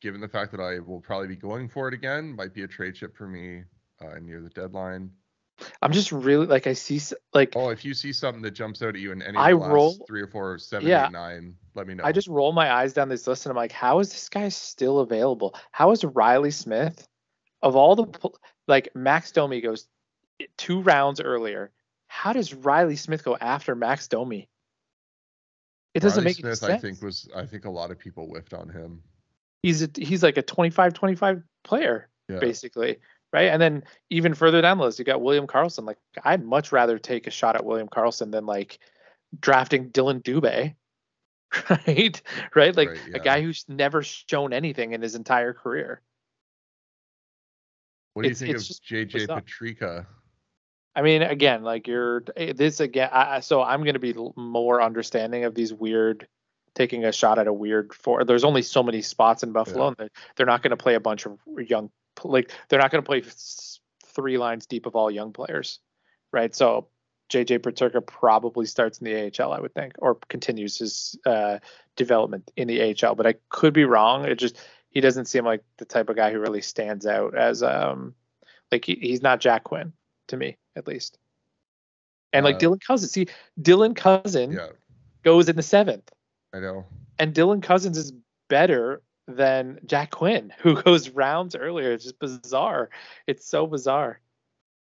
Speaker 1: given the fact that I will probably be going for it again, might be a trade chip for me uh, near the deadline.
Speaker 2: I'm just really like I see like
Speaker 1: oh if you see something that jumps out at you in any
Speaker 2: I roll
Speaker 1: three or four or seven yeah, eight, nine let me know.
Speaker 2: I just roll my eyes down this list and I'm like how is this guy still available? How is Riley Smith of all the like Max Domi goes two rounds earlier. How does Riley Smith go after Max Domi? It doesn't Riley make Smith, sense. I
Speaker 1: think was I think a lot of people whiffed on him.
Speaker 2: He's a, he's like a 25-25 player yeah. basically right? And then even further down the list, you got William Karlsson. Like I'd much rather take a shot at William Karlsson than like drafting Dylan Dubé, right? Right, like right, yeah. a guy who's never shown anything in his entire career.
Speaker 1: What do you it's, think it's of JJ Peterka?
Speaker 2: I mean, again, like you're this again. I, so I'm going to be more understanding of these weird taking a shot at a weird four. There's only so many spots in Buffalo, yeah. and they're not going to play a bunch of young like they're not going to play three lines deep of all young players, right? So JJ Peterka probably starts in the AHL, I would think, or continues his uh, development in the AHL. But I could be wrong. It just he doesn't seem like the type of guy who really stands out as um like he, he's not Jack Quinn to me at least. And like uh, Dylan Cozens, see Dylan Cozens yeah. goes in the seventh.
Speaker 1: I know.
Speaker 2: And Dylan Cozens is better than Jack Quinn, who goes rounds earlier. It's just bizarre. It's so bizarre.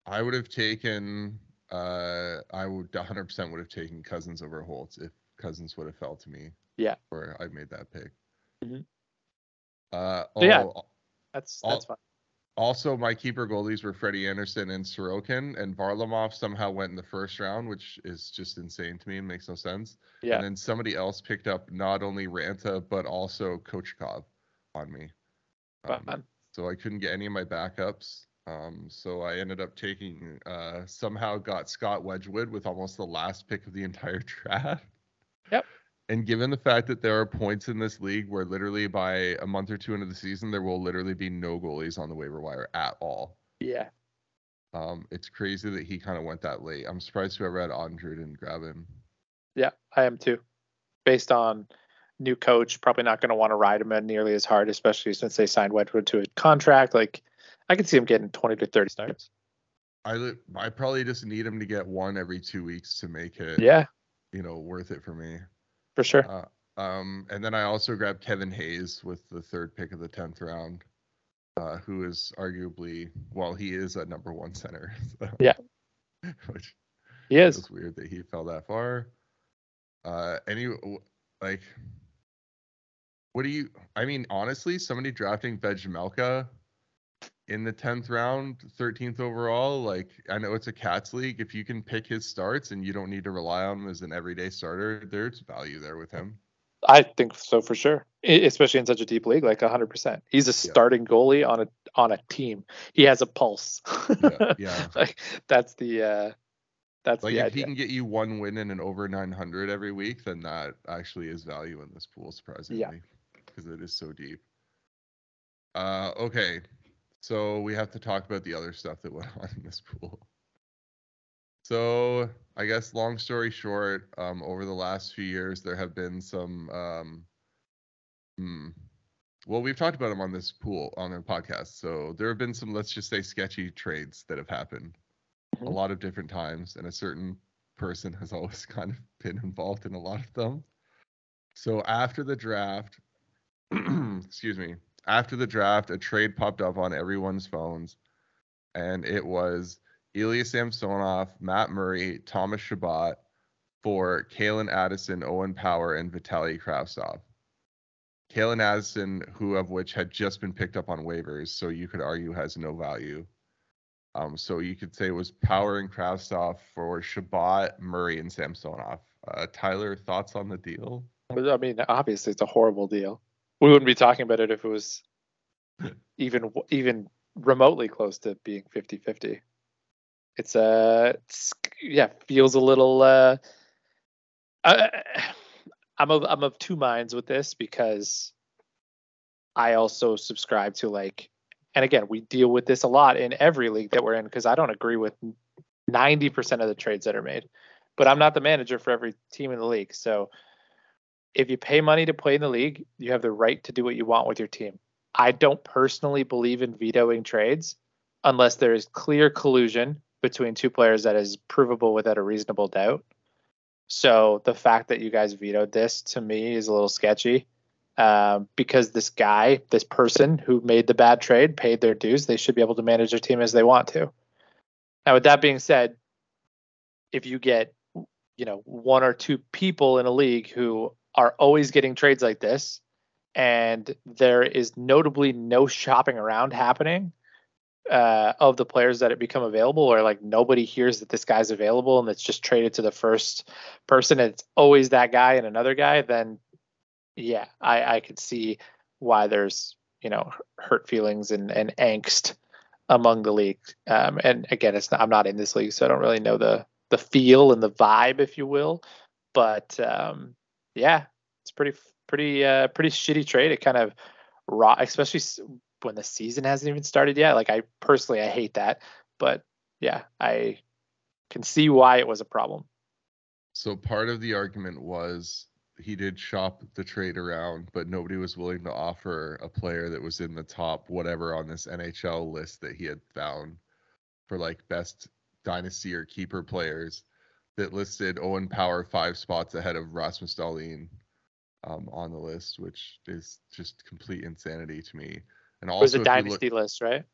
Speaker 1: I would have taken. Uh, I would 100% would have taken Cozens over Holtz if Cozens would have fell to me.
Speaker 2: Yeah.
Speaker 1: Where I made that pick.
Speaker 2: Mm-hmm.
Speaker 1: Uh,
Speaker 2: oh, yeah. That's that's fine.
Speaker 1: Also, my keeper goalies were Freddie Andersen and Sorokin, and Varlamov somehow went in the first round, which is just insane to me and makes no sense.
Speaker 2: Yeah.
Speaker 1: And then somebody else picked up not only Raanta but also Kochetkov on me. Um, so I couldn't get any of my backups. Um, so I ended up taking uh, somehow got Scott Wedgewood with almost the last pick of the entire draft.
Speaker 2: Yep.
Speaker 1: And given the fact that there are points in this league where literally by a month or two into the season, there will literally be no goalies on the waiver wire at all.
Speaker 2: Yeah.
Speaker 1: Um, it's crazy that he kind of went that late. I'm surprised whoever had Andre didn't grab him.
Speaker 2: Yeah, I am too. Based on new coach, probably not going to want to ride him in nearly as hard, especially since they signed Wedgewood to a contract. Like, I could see him getting 20 to 30 starts.
Speaker 1: I I probably just need him to get one every two weeks to make it.
Speaker 2: Yeah.
Speaker 1: You know, worth it for me.
Speaker 2: For sure.
Speaker 1: Uh, um, and then I also grabbed Kevin Hayes with the third pick of the tenth round, uh, who is arguably well, he is a number one center.
Speaker 2: So, yeah.
Speaker 1: Which
Speaker 2: he is.
Speaker 1: It's weird that he fell that far. Uh, any like, what do you? I mean, honestly, somebody drafting Vejmelka in the 10th round, 13th overall, like I know it's a cats league. If you can pick his starts and you don't need to rely on him as an everyday starter, there's value there with him.
Speaker 2: I think so for sure, especially in such a deep league, like 100%. He's a starting yeah. goalie on a on a team. He has a pulse.
Speaker 1: yeah, yeah.
Speaker 2: like that's the uh that's
Speaker 1: like
Speaker 2: if
Speaker 1: idea. he can get you one win in an over 900 every week, then that actually is value in this pool, surprisingly, yeah. because it is so deep. Uh, okay, so we have to talk about the other stuff that went on in this pool. So I guess long story short, um, over the last few years, there have been some. Um, hmm, well, we've talked about them on this pool on our podcast. So there have been some, let's just say, sketchy trades that have happened mm-hmm. a lot of different times, and a certain person has always kind of been involved in a lot of them. So after the draft, excuse me, after the draft, a trade popped up on everyone's phones, and it was Ilya Samsonov, Matt Murray, Thomas Chabot for Calen Addison, Owen Power, and Vitaly Kravtsov. Calen Addison, who of which had just been picked up on waivers, so you could argue has no value. Um, so you could say it was Power and Kravtsov for Chabot, Murray, and Samsonov. Uh, Tyler, thoughts on the deal?
Speaker 2: I mean, obviously it's a horrible deal. We wouldn't be talking about it if it was even even remotely close to being 50-50 it's uh it's, yeah feels a little uh I, I'm of I'm of two minds with this because I also subscribe to like and again we deal with this a lot in every league that we're in because I don't agree with 90% of the trades that are made but I'm not the manager for every team in the league. So if you pay money to play in the league you have the right to do what you want with your team I don't personally believe in vetoing trades unless there is clear collusion between two players that is provable without a reasonable doubt. So the fact that you guys vetoed this to me is a little sketchy um, because this guy, this person who made the bad trade, paid their dues. They should be able to manage their team as they want to. Now, with that being said, if you get, you know, one or two people in a league who are always getting trades like this, and there is notably no shopping around happening, uh, of the players that have become available, or like nobody hears that this guy's available and it's just traded to the first person, it's always that guy and another guy, then yeah, I, I could see why there's you know hurt feelings and, and angst among the league. Um, and again, it's not, I'm not in this league, so I don't really know the the feel and the vibe, if you will. But um, yeah, it's pretty pretty uh, pretty shitty trade. It kind of raw, especially when the season hasn't even started yet. Like I personally, I hate that, but yeah, I can see why it was a problem.
Speaker 1: So part of the argument was he did shop the trade around, but nobody was willing to offer a player that was in the top whatever on this NHL list that he had found for like best dynasty or keeper players that listed Owen Power five spots ahead of Rasmus Dahlin um, on the list, which is just complete insanity to me. And also,
Speaker 2: it was a dynasty look, list, right?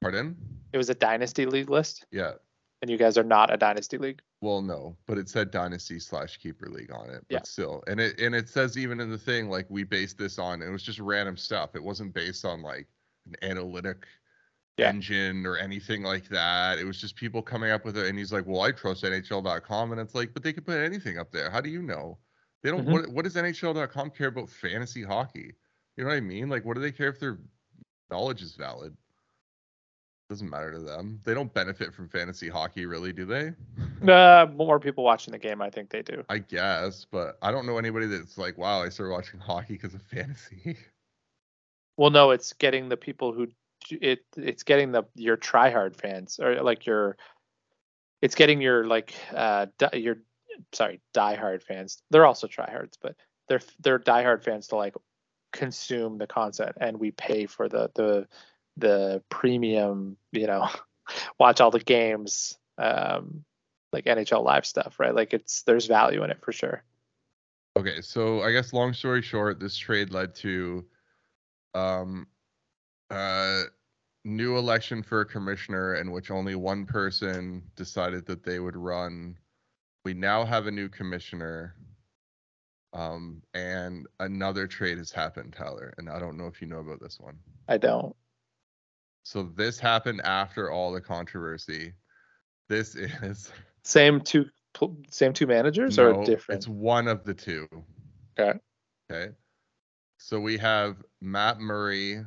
Speaker 1: Pardon?
Speaker 2: It was a dynasty league list.
Speaker 1: Yeah.
Speaker 2: And you guys are not a dynasty league.
Speaker 1: Well, no, but it said dynasty slash keeper league on it. But yeah. still, and it and it says even in the thing like we based this on. It was just random stuff. It wasn't based on like an analytic yeah. engine or anything like that. It was just people coming up with it. And he's like, well, I trust NHL.com, and it's like, but they could put anything up there. How do you know? They don't. Mm-hmm. What What does NHL.com care about fantasy hockey? You know what I mean? Like, what do they care if their knowledge is valid? Doesn't matter to them. They don't benefit from fantasy hockey, really, do they?
Speaker 2: Uh, more people watching the game, I think they do.
Speaker 1: I guess, but I don't know anybody that's like, wow, I started watching hockey because of fantasy.
Speaker 2: Well, no, it's getting the people who it it's getting the your tryhard fans or like your it's getting your like uh your sorry diehard fans. They're also tryhards, but they're they're diehard fans to like consume the content, and we pay for the the the premium, you know, watch all the games, um, like NHL live stuff, right? Like it's there's value in it for sure.
Speaker 1: Okay, so I guess long story short, this trade led to um uh new election for a commissioner in which only one person decided that they would run. We now have a new commissioner. Um, and another trade has happened, Tyler, and I don't know if you know about this one.
Speaker 2: I don't.
Speaker 1: So this happened after all the controversy. This is
Speaker 2: same two same two managers no, or different?
Speaker 1: It's one of the two.
Speaker 2: Okay.
Speaker 1: Okay. So we have Matt Murray,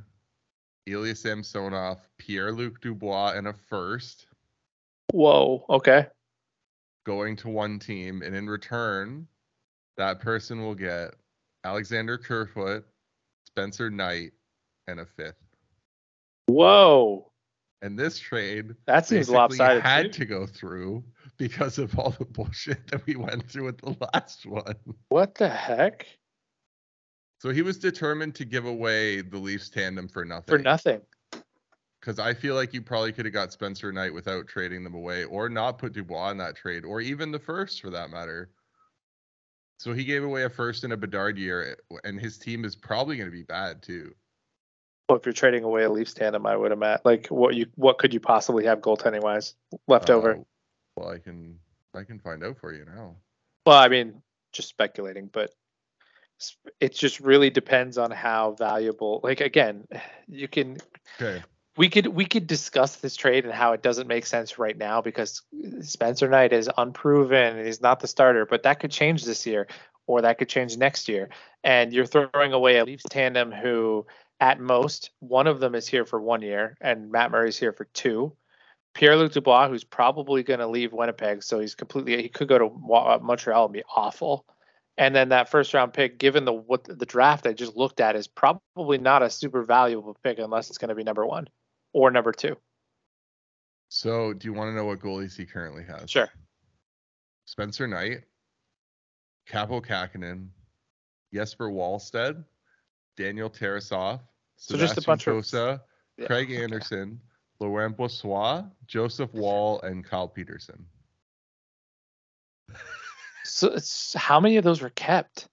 Speaker 1: Ilya Samsonov, Pierre-Luc Dubois, and a first.
Speaker 2: Whoa. Okay.
Speaker 1: Going to one team, and in return, that person will get Alexander Kerfoot, Spencer Knight, and a fifth.
Speaker 2: Whoa.
Speaker 1: And this trade
Speaker 2: that seems lopsided.
Speaker 1: Had too. to go through because of all the bullshit that we went through with the last one.
Speaker 2: What the heck?
Speaker 1: So he was determined to give away the Leafs tandem for nothing.
Speaker 2: For nothing.
Speaker 1: Because I feel like you probably could have got Spencer Knight without trading them away, or not put Dubois in that trade, or even the first for that matter. So he gave away a first in a Bedard year, and his team is probably going to be bad too.
Speaker 2: Well, if you're trading away a Leafs tandem, I would imagine. Like, what you what could you possibly have goaltending wise left uh, over?
Speaker 1: Well, I can I can find out for you now.
Speaker 2: Well, I mean, just speculating, but it just really depends on how valuable. Like again, you can.
Speaker 1: Okay.
Speaker 2: We could we could discuss this trade and how it doesn't make sense right now because Spencer Knight is unproven and he's not the starter, but that could change this year or that could change next year. And you're throwing away a Leafs tandem who at most. One of them is here for one year, and Matt Murray's here for two. Pierre Luc Dubois, who's probably going to leave Winnipeg, so he's completely he could go to uh, Montreal and be awful. And then that first round pick, given the what the draft I just looked at, is probably not a super valuable pick unless it's going to be number one or number two.
Speaker 1: So, do you want to know what goalies he currently has?
Speaker 2: Sure.
Speaker 3: Spencer
Speaker 1: Knight, Kaapo Kähkönen, Jesper Wallstedt, Daniel Tarasov, so just a bunch Kosa, of yeah, Craig Anderson, okay. Laurent Brossoit, Joseph Woll, and Kyle Petersen.
Speaker 2: So how many of those were kept?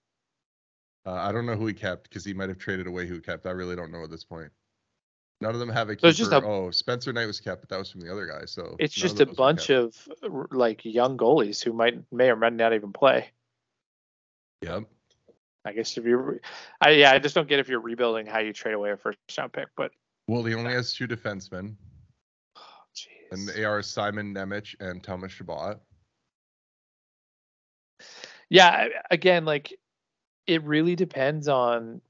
Speaker 1: Uh, I don't know who he kept because he might have traded away who kept. I really don't know at this point. None of them have a keeper. So a, oh, Spencer Knight was kept, but that was from the other guy. So
Speaker 2: it's just a bunch of like young goalies who might may or may not even play.
Speaker 1: Yep.
Speaker 2: I guess if you're, I yeah, I just don't get if you're rebuilding how you trade away a first round pick. But
Speaker 1: well, he only has two defensemen. Oh, and they are Simon Nemec and Thomas Chabot.
Speaker 2: Yeah, again, like it really depends on.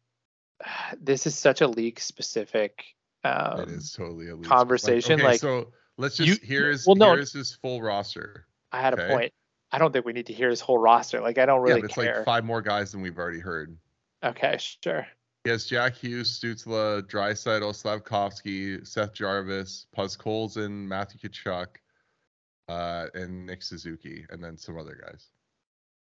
Speaker 2: This is such a league specific. Um,
Speaker 1: it is totally a
Speaker 2: conversation.
Speaker 1: Like, okay, like so let's just you, here's well, no, here's his full roster.
Speaker 2: I had okay? a point. I don't think we need to hear his whole roster. Like I don't really yeah,
Speaker 1: it's
Speaker 2: care.
Speaker 1: like five more guys than we've already heard.
Speaker 2: Okay, sure.
Speaker 1: Yes, Jack Hughes, Stützle, Draisaitl, Slavkovsky, Seth Jarvis, Podkolzin, Matthew Tkachuk, uh, and Nick Suzuki, and then some other guys.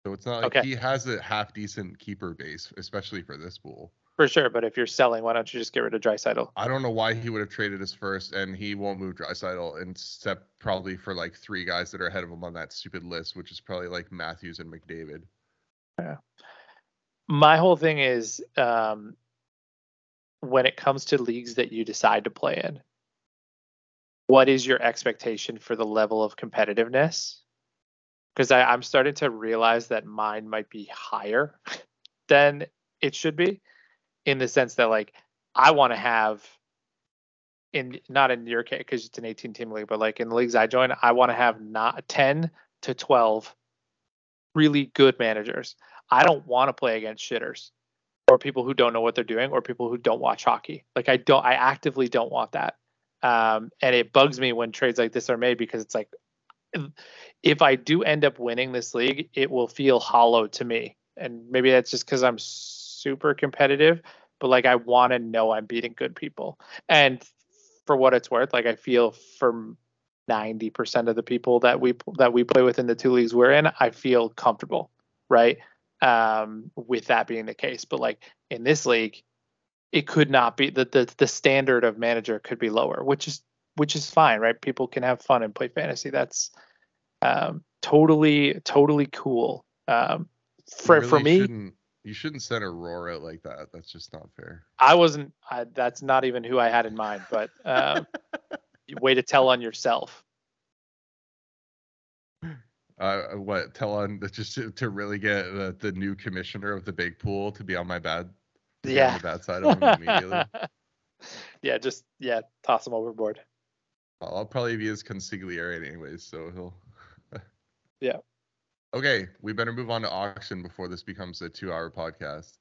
Speaker 1: So it's not like okay. he has a half decent keeper base, especially for this pool.
Speaker 2: For sure, but if you're selling, why don't you just get rid of Draisaitl?
Speaker 1: I don't know why he would have traded his first, and he won't move Draisaitl except probably for like three guys that are ahead of him on that stupid list, which is probably like Matthews and McDavid.
Speaker 2: Yeah. My whole thing is um, when it comes to leagues that you decide to play in, what is your expectation for the level of competitiveness? Because I'm starting to realize that mine might be higher than it should be in the sense that like I want to have in not in your case because it's an 18 team league, but like in the leagues I join, I want to have not 10 to 12 really good managers. I don't want to play against shitters or people who don't know what they're doing or people who don't watch hockey. Like I don't I actively don't want that. Um, and it bugs me when trades like this are made because it's like, if I do end up winning this league, it will feel hollow to me. And maybe that's just because I'm super competitive, but like I want to know I'm beating good people. And for what it's worth, like I feel for 90% of the people that we that we play with in the two leagues we're in, I feel comfortable, right? Um, with that being the case. But like in this league, it could not be the, the the standard of manager could be lower, which is which is fine, right? People can have fun and play fantasy. That's um, totally totally cool. Um, for really for me,
Speaker 1: shouldn't, you shouldn't send a roar out like that. That's just not fair.
Speaker 2: I wasn't. I, that's not even who I had in mind. But uh, way to tell on yourself.
Speaker 1: Uh, what tell on just to, to really get the, the new commissioner of the big pool to be on my bad
Speaker 2: yeah.
Speaker 1: on the bad side of him immediately.
Speaker 2: yeah, just yeah, toss him overboard.
Speaker 1: I'll probably be his consigliere anyways, so he'll.
Speaker 2: yeah.
Speaker 1: Okay, we better move on to auction before this becomes a two-hour podcast.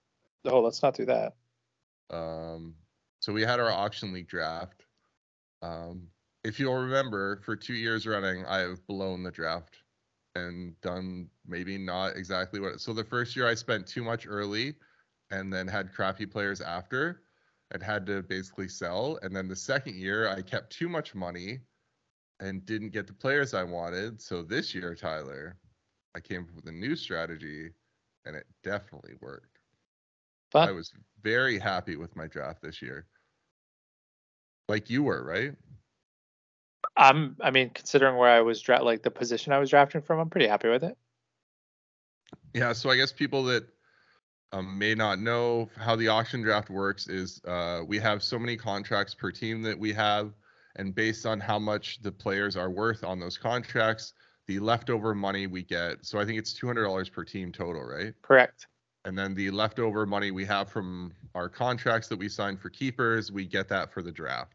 Speaker 2: Oh, let's not do that.
Speaker 1: Um, so we had our auction league draft. Um, if you'll remember, for two years running, I have blown the draft and done maybe not exactly what. So the first year I spent too much early and then had crappy players after and had to basically sell. And then the second year, I kept too much money and didn't get the players I wanted. So this year, Tyler, I came up with a new strategy and it definitely worked. Fun. I was very happy with my draft this year. Like you were, right?
Speaker 2: I'm I mean, considering where I was dra- like the position I was drafting from, I'm pretty happy with it.
Speaker 1: Yeah, so I guess people that um, may not know how the auction draft works is uh, we have so many contracts per team that we have, and based on how much the players are worth on those contracts, the leftover money we get. So I think it's two hundred dollars per team total, right?
Speaker 2: Correct.
Speaker 1: And then the leftover money we have from our contracts that we signed for keepers, we get that for the draft.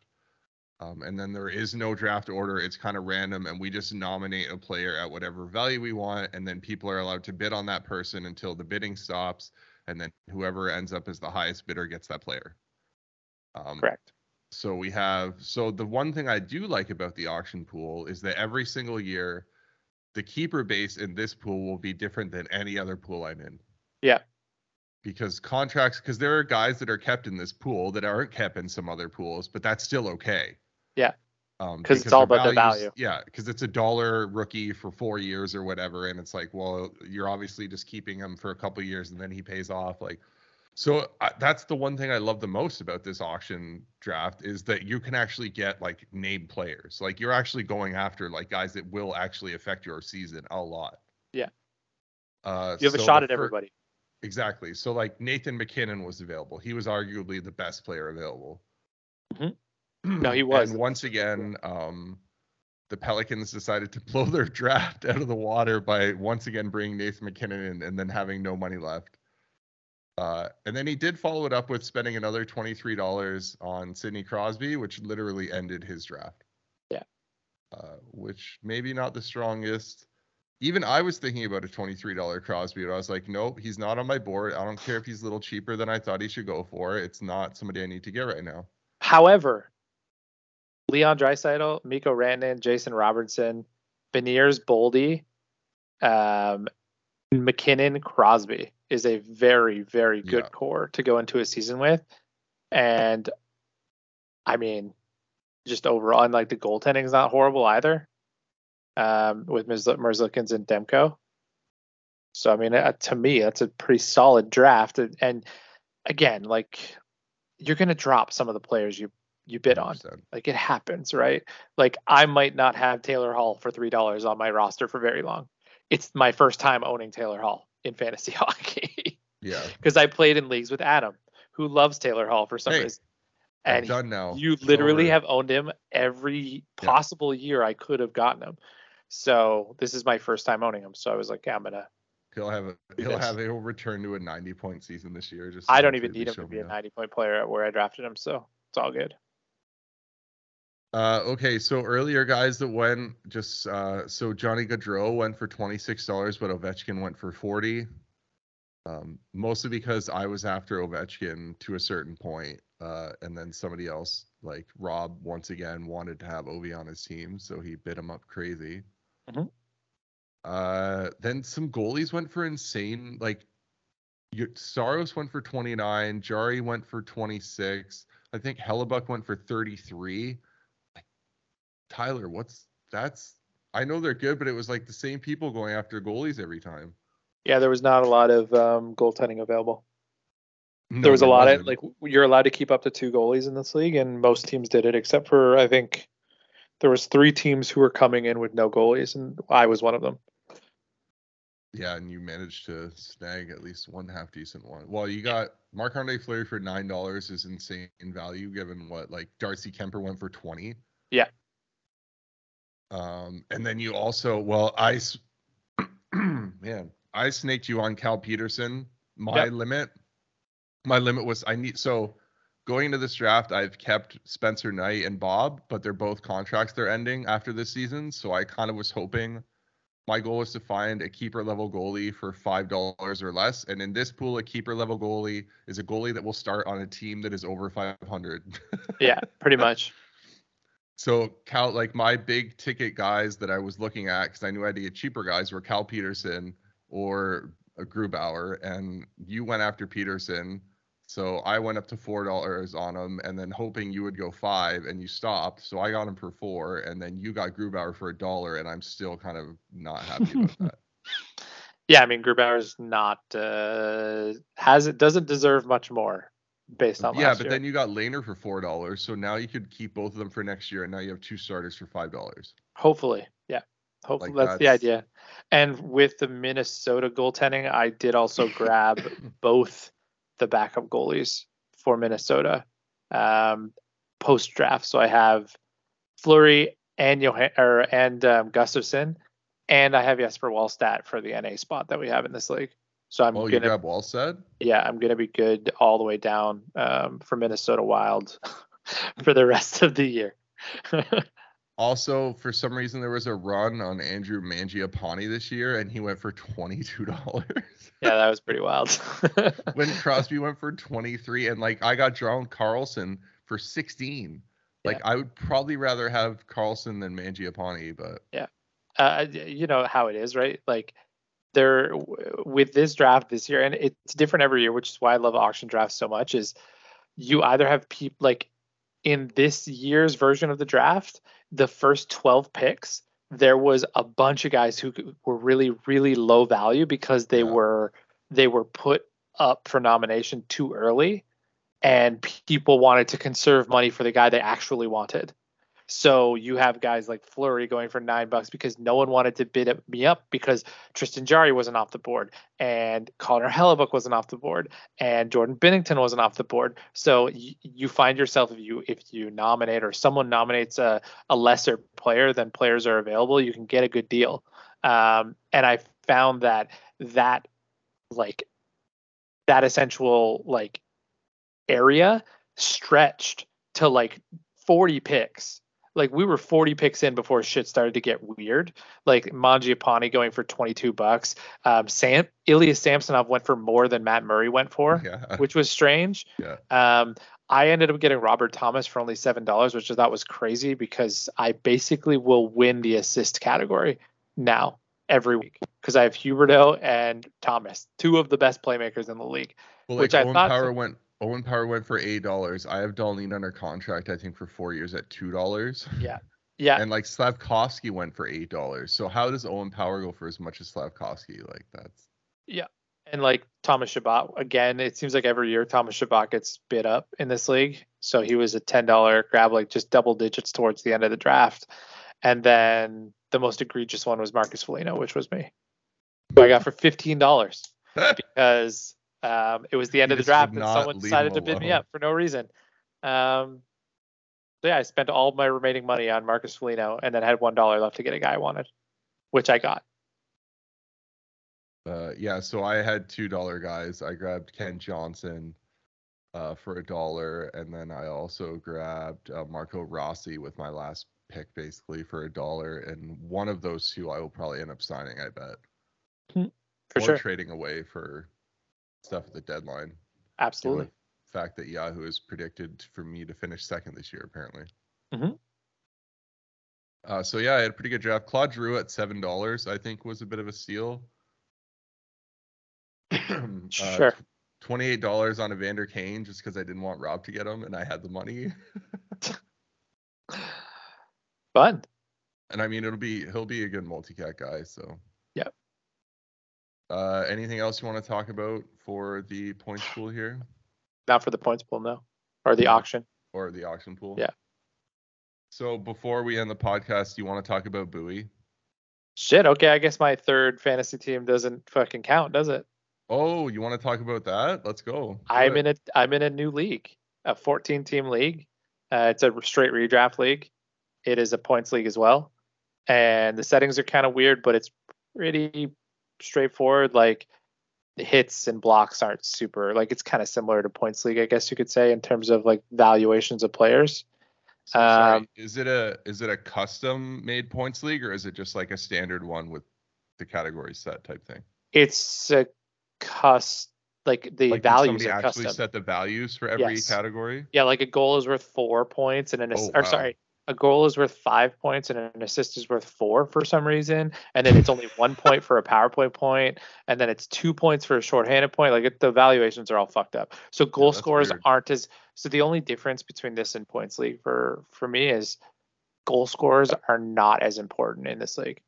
Speaker 1: Um, and then there is no draft order. It's kind of random, and we just nominate a player at whatever value we want, and then people are allowed to bid on that person until the bidding stops and then whoever ends up as the highest bidder gets that player.
Speaker 2: Um, Correct.
Speaker 1: So we have so the one thing I do like about the auction pool is that every single year, the keeper base in this pool will be different than any other pool I'm in.
Speaker 2: Yeah.
Speaker 1: Because contracts, because there are guys that are kept in this pool that aren't kept in some other pools, but that's still okay.
Speaker 2: Yeah. Um, because it's all about values, the value.
Speaker 1: Yeah, because it's a dollar rookie for four years or whatever, and it's like, well, you're obviously just keeping him for a couple years and then he pays off. Like, so uh, that's the one thing I love the most about this auction draft is that you can actually get like named players. Like you're actually going after like guys that will actually affect your season a lot.
Speaker 2: Yeah.
Speaker 1: Uh,
Speaker 2: you have so a shot at everybody.
Speaker 1: Exactly. So like Nathan MacKinnon was available. He was arguably the best player available.
Speaker 2: Mm-hmm. No, he was.
Speaker 1: And once again, um, the Pelicans decided to blow their draft out of the water by once again bringing Nathan MacKinnon in and then having no money left. Uh, and then he did follow it up with spending another $23 on Sidney Crosby, which literally ended his draft.
Speaker 2: Yeah.
Speaker 1: Uh, which maybe not the strongest. Even I was thinking about a $23 Crosby, but I was like, nope, he's not on my board. I don't care if he's a little cheaper than I thought he should go for. It's not somebody I need to get right now.
Speaker 2: However, Leon Draisaitl, Mikko Rantanen, Jason Robertson, Beniers Boldy, um, MacKinnon Crosby is a very, very good yeah. core to go into a season with. And I mean, just overall, and like the goaltending is not horrible either um, with Merzlikins and Demko. So, I mean, uh, to me, that's a pretty solid draft. And, and again, like you're going to drop some of the players you you bid on. Like it happens, right? Like I might not have Taylor Hall for three dollars on my roster for very long. It's my first time owning Taylor Hall in fantasy hockey.
Speaker 1: yeah.
Speaker 2: Because I played in leagues with Adam, who loves Taylor Hall for some hey, reason.
Speaker 1: And done now.
Speaker 2: You literally have owned him every possible yeah. year I could have gotten him. So this is my first time owning him. So I was like, yeah, I'm gonna.
Speaker 1: He'll have a he'll have a he'll return to a 90 point season this year. Just
Speaker 2: I don't even need him to be a 90 point player at where I drafted him, so it's all good.
Speaker 1: Uh, okay, so earlier guys that went just uh, so Johnny Gaudreau went for twenty six dollars, but Ovechkin went for forty. Um, mostly because I was after Ovechkin to a certain point. Uh, and then somebody else, like Rob, once again wanted to have Ovi on his team, so he bid him up crazy. Mm-hmm. Uh, then some goalies went for insane. Like, Saros went for 29, Jarry went for 26. I think Hellebuyck went for 33. Tyler, what's that's? I know they're good, but it was like the same people going after goalies every time.
Speaker 2: Yeah, there was not a lot of um, goaltending available. No, there was a lot wasn't. of like you're allowed to keep up to two goalies in this league, and most teams did it, except for I think there was three teams who were coming in with no goalies, and I was one of them.
Speaker 1: Yeah, and you managed to snag at least one half decent one. Well, you got Marc Andre Fleury for nine dollars is insane value given what like Darcy Kuemper went for twenty.
Speaker 2: Yeah.
Speaker 1: Um, and then you also well I man I snaked you on Cal Petersen. My yep. limit my limit was I need so going into this draft, I've kept Spencer Knight and Bob, but they're both contracts they're ending after this season. So I kind of was hoping my goal was to find a keeper level goalie for five dollars or less. And in this pool, a keeper level goalie is a goalie that will start on a team that is over five hundred.
Speaker 2: yeah, pretty much.
Speaker 1: So Cal, like my big ticket guys that I was looking at, because I knew I had to get cheaper guys, were Cal Petersen or a Grubauer, and you went after Petersen. so I went up to four dollars on him, and then hoping you would go five, and you stopped. So I got him for four, and then you got Grubauer for a dollar, and I'm still kind of not happy about that.
Speaker 2: Yeah, I mean Grubauer's not uh, has it doesn't deserve much more based on
Speaker 1: yeah, but
Speaker 2: year.
Speaker 1: then you got Laner for four dollars, so now you could keep both of them for next year, and now you have two starters for five dollars.
Speaker 2: Hopefully, yeah, hopefully like that's, that's the idea. And with the Minnesota goaltending, I did also grab both the backup goalies for Minnesota um, post draft. So I have Fleury and Johan or and um, Gustavsson, and I have Jesper Wallstedt for the NA spot that we have in this league. So I'm
Speaker 1: oh,
Speaker 2: gonna you
Speaker 1: Wallstedt.
Speaker 2: Yeah, I'm gonna be good all the way down um, for Minnesota Wild for the rest of the year.
Speaker 1: Also, for some reason, there was a run on Andrew Mangiapane this year, and he went for twenty two dollars.
Speaker 2: yeah, that was pretty wild.
Speaker 1: when Crosby went for twenty three, and like I got John Carlson for sixteen. Like yeah. I would probably rather have Carlson than Mangiapane, but
Speaker 2: yeah, uh, you know how it is, right? Like there with this draft this year, and it's different every year, which is why I love auction drafts so much. Is you either have people like in this year's version of the draft, the first 12 picks, there was a bunch of guys who were really, really low value because they yeah. were they were put up for nomination too early and people wanted to conserve money for the guy they actually wanted. So you have guys like Fleury going for nine bucks because no one wanted to bid me up because Tristan Jarry wasn't off the board and Connor Hellebuyck wasn't off the board and Jordan Binnington wasn't off the board. So y- you find yourself if you if you nominate or someone nominates a, a lesser player than players are available, you can get a good deal. Um, and I found that that like that essential like area stretched to like 40 picks like we were 40 picks in before shit started to get weird. Like Mangiapane going for 22 bucks. Um, Sam Ilya Samsonov went for more than Matt Murray went for, yeah. which was strange.
Speaker 1: Yeah.
Speaker 2: Um, I ended up getting Robert Thomas for only seven dollars, which I thought was crazy because I basically will win the assist category now every week because I have Huberdeau and Thomas, two of the best playmakers in the league.
Speaker 1: Well, which I thought Power went Owen Power went for eight dollars. I have Dahlin under contract, I think, for four years at two dollars.
Speaker 2: Yeah. Yeah.
Speaker 1: And like Slavkovsky went for eight dollars. So how does Owen Power go for as much as Slavkovsky? Like that's
Speaker 2: Yeah. And like Thomas Chabot, again, it seems like every year Thomas Chabot gets bid up in this league. So he was a ten dollar grab, like just double digits towards the end of the draft. And then the most egregious one was Marcus Foligno, which was me. Who I got for fifteen dollars because um, it was the end of the draft, and someone decided to bid me up for no reason. Um, so yeah, I spent all my remaining money on Marcus Foligno, and then had one dollar left to get a guy I wanted, which I got.
Speaker 1: Uh, yeah, so I had two dollar guys. I grabbed Kent Johnson uh, for a dollar, and then I also grabbed uh, Marco Rossi with my last pick, basically for a dollar. And one of those two, I will probably end up signing. I bet.
Speaker 2: Hmm, for or sure.
Speaker 1: trading away for stuff at the deadline.
Speaker 2: Absolutely.
Speaker 1: fact that Yahoo is predicted for me to finish second this year, apparently.
Speaker 2: Mm-hmm.
Speaker 1: Uh, so yeah, I had a pretty good draft. Claude Drew at seven dollars, I think, was a bit of a steal.
Speaker 2: uh, sure.
Speaker 1: Twenty-eight dollars on Evander Kane just because I didn't want Rob to get him and I had the money.
Speaker 2: Fun.
Speaker 1: And I mean, it'll be he'll be a good multi-cat guy. So. Uh, anything else you want to talk about for the points pool here?
Speaker 2: Not for the points pool, no. Or the auction.
Speaker 1: Or the auction pool.
Speaker 2: Yeah.
Speaker 1: So before we end the podcast, you want to talk about Buoy?
Speaker 2: Shit. Okay, I guess my third fantasy team doesn't fucking count, does it?
Speaker 1: Oh, you want to talk about that? Let's go.
Speaker 2: I'm in a I'm in a new league, a 14 team league. Uh, it's a straight redraft league. It is a points league as well, and the settings are kind of weird, but it's pretty straightforward. Like hits and blocks aren't super like it's kind of similar to points league, I guess you could say, in terms of like valuations of players.
Speaker 1: So, sorry, um, is it a is it a custom made points league or is it just like a standard one with the category set type thing?
Speaker 2: It's a cust like the like values are
Speaker 1: actually
Speaker 2: custom.
Speaker 1: set the values for every yes. category.
Speaker 2: Yeah, like a goal is worth four points and an oh, or wow. sorry, a goal is worth five points and an assist is worth four for some reason, and then it's only one point for a PowerPoint point, and then it's two points for a shorthanded point. Like it, the valuations are all fucked up. So goal yeah, scores weird. aren't as. So the only difference between this and points league for for me is goal scores are not as important in this league.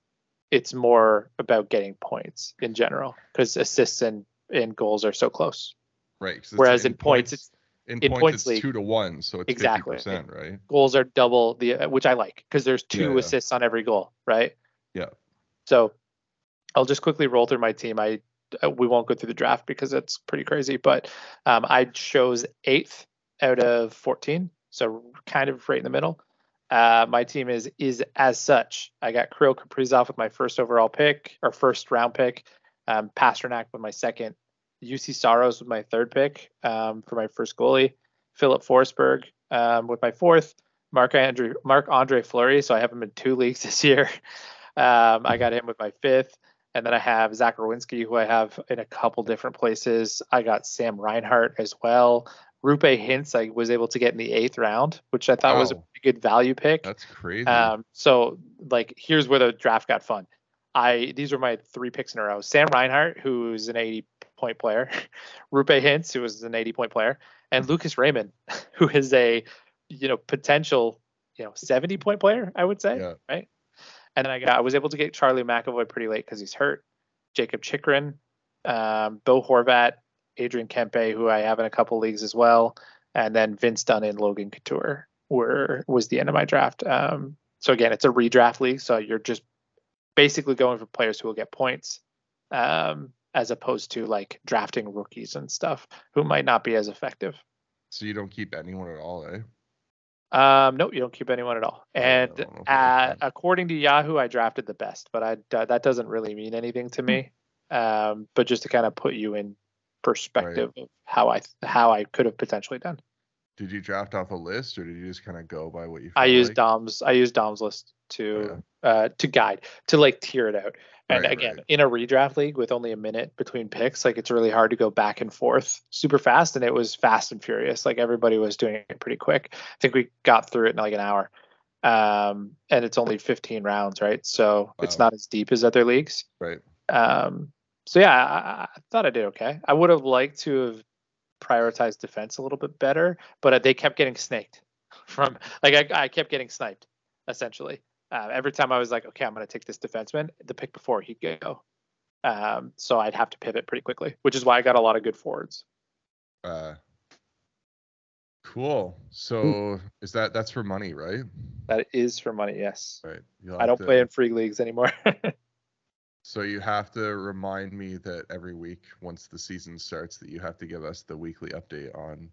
Speaker 2: It's more about getting points in general because assists and, and goals are so close.
Speaker 1: Right.
Speaker 2: Whereas in, in points, points, it's
Speaker 1: in, in points, points league, two to one, so it's exactly. 50%, right?
Speaker 2: Goals are double the, uh, which I like because there's two yeah, assists on every goal, right?
Speaker 1: Yeah.
Speaker 2: So I'll just quickly roll through my team. I uh, we won't go through the draft because it's pretty crazy, but um, I chose eighth out of 14, so kind of right in the middle. Uh, my team is is as such. I got Kirill Kaprizov with my first overall pick or first round pick, um, Pastrnak with my second, Juuse Saros with my third pick um, for my first goalie, Filip Forsberg um, with my fourth, Marc Andre Marc Andre Fleury. So I have him in two leagues this year. Um, I got him with my fifth, and then I have Zach Werenski, who I have in a couple different places. I got Sam Reinhart as well. Roope Hintz I was able to get in the eighth round, which I thought oh, was a good value pick.
Speaker 1: That's crazy.
Speaker 2: Um, so like here's where the draft got fun. I these were my three picks in a row. Sam Reinhart, who's an 80 point player, Roope Hintz, who was an 80 point player, and Lucas Raymond, who is a you know potential you know 70 point player, I would say, yeah. right? And then I got I was able to get Charlie McAvoy pretty late because he's hurt. Jakob Chychrun, um, Bo Horvat, Adrian Kempe, who I have in a couple leagues as well, and then Vince Dunn and Logan Couture were was the end of my draft. Um, so again, it's a redraft league, so you're just basically going for players who will get points, um, as opposed to like drafting rookies and stuff who might not be as effective.
Speaker 1: So you don't keep anyone at all, eh?
Speaker 2: Um, no, you don't keep anyone at all. And uh, according to Yahoo, I drafted the best, but I that doesn't really mean anything to me. Um, but just to kind of put you in perspective right. of how I how I could have potentially done.
Speaker 1: Did you draft off a list, or did you just kind of go by what you?
Speaker 2: I used like? Dom's. I used Dom's list to oh, yeah. uh, to guide to like tier it out. And right, again, right. in a redraft league with only a minute between picks, like it's really hard to go back and forth super fast. And it was fast and furious. Like everybody was doing it pretty quick. I think we got through it in like an hour. Um, and it's only 15 rounds, right? So wow. it's not as deep as other leagues.
Speaker 1: Right.
Speaker 2: Um, so yeah, I, I, thought I did okay. I would have liked to have prioritized defense a little bit better, but they kept getting snaked from like I, I kept getting sniped essentially. Uh, every time I was like, okay, I'm going to take this defenseman, the pick before he'd go. Um, so I'd have to pivot pretty quickly, which is why I got a lot of good forwards.
Speaker 1: Uh, cool. So is that that's for money, right?
Speaker 2: That is for money, yes.
Speaker 1: Right.
Speaker 2: I don't to... play in free leagues anymore.
Speaker 1: So you have to remind me that every week, once the season starts, that you have to give us the weekly update on.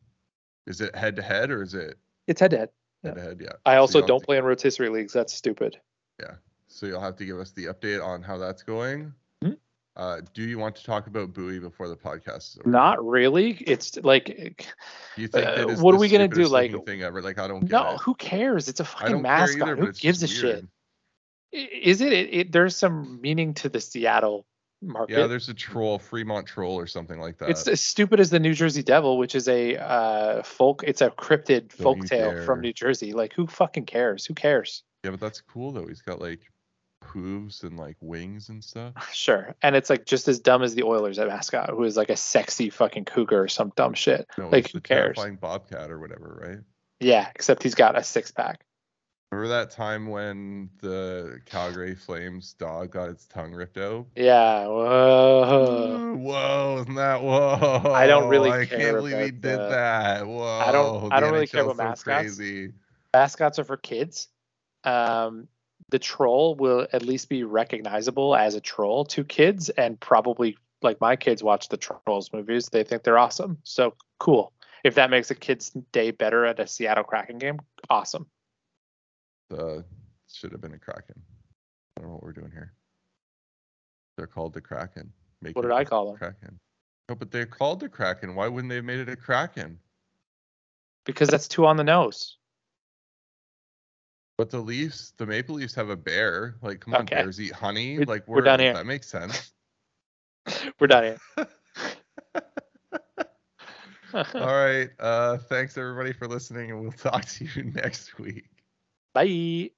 Speaker 1: Is it head to head or is it?
Speaker 2: It's head to head.
Speaker 1: Head to head, yeah.
Speaker 2: I also so don't to... play in rotisserie leagues. That's stupid.
Speaker 1: Yeah. So you'll have to give us the update on how that's going.
Speaker 2: Mm-hmm.
Speaker 1: Uh, do you want to talk about Buoy before the podcast?
Speaker 2: is Not really. It's like,
Speaker 1: you think uh,
Speaker 2: what are we gonna do? Like
Speaker 1: thing ever? Like I don't.
Speaker 2: no, it. who cares? It's a fucking mascot. Either, who gives a shit? is it, it, it, there's some meaning to the Seattle market.
Speaker 1: Yeah, there's a troll, Fremont troll or something like that.
Speaker 2: It's as stupid as the New Jersey Devil, which is a uh, folk. It's a cryptid folk tale from New Jersey. Like, who fucking cares? Who cares?
Speaker 1: Yeah, but that's cool though. He's got like hooves and like wings and stuff.
Speaker 2: Sure, and it's like just as dumb as the Oilers at mascot, who is like a sexy fucking cougar or some dumb shit. No, like, who cares?
Speaker 1: Bobcat or whatever, right?
Speaker 2: Yeah, except he's got a six pack.
Speaker 1: Remember that time when the Calgary Flames dog got its tongue ripped out?
Speaker 2: Yeah. Whoa.
Speaker 1: Whoa, isn't that whoa?
Speaker 2: I don't really
Speaker 1: I
Speaker 2: care.
Speaker 1: I can't believe he did the, that. Whoa.
Speaker 2: I don't. I don't really care about so mascots. Crazy. Mascots are for kids. Um, the troll will at least be recognizable as a troll to kids, and probably like my kids watch the Trolls movies. They think they're awesome. So cool. If that makes a kid's day better at a Seattle Kraken game, awesome
Speaker 1: uh, should have been a Kraken. I don't know what we're doing here. They're called the Kraken.
Speaker 2: Make what did I call them?
Speaker 1: Kraken. No, but they're called the Kraken. Why wouldn't they have made it a Kraken?
Speaker 2: Because that's too on the nose.
Speaker 1: But the Leafs, the Maple Leafs have a bear. Like, come on, okay. bears eat honey.
Speaker 2: We're,
Speaker 1: like,
Speaker 2: we're done here.
Speaker 1: That makes sense.
Speaker 2: we're done here.
Speaker 1: All right. Uh, thanks everybody for listening, and we'll talk to you next week.
Speaker 2: Bye.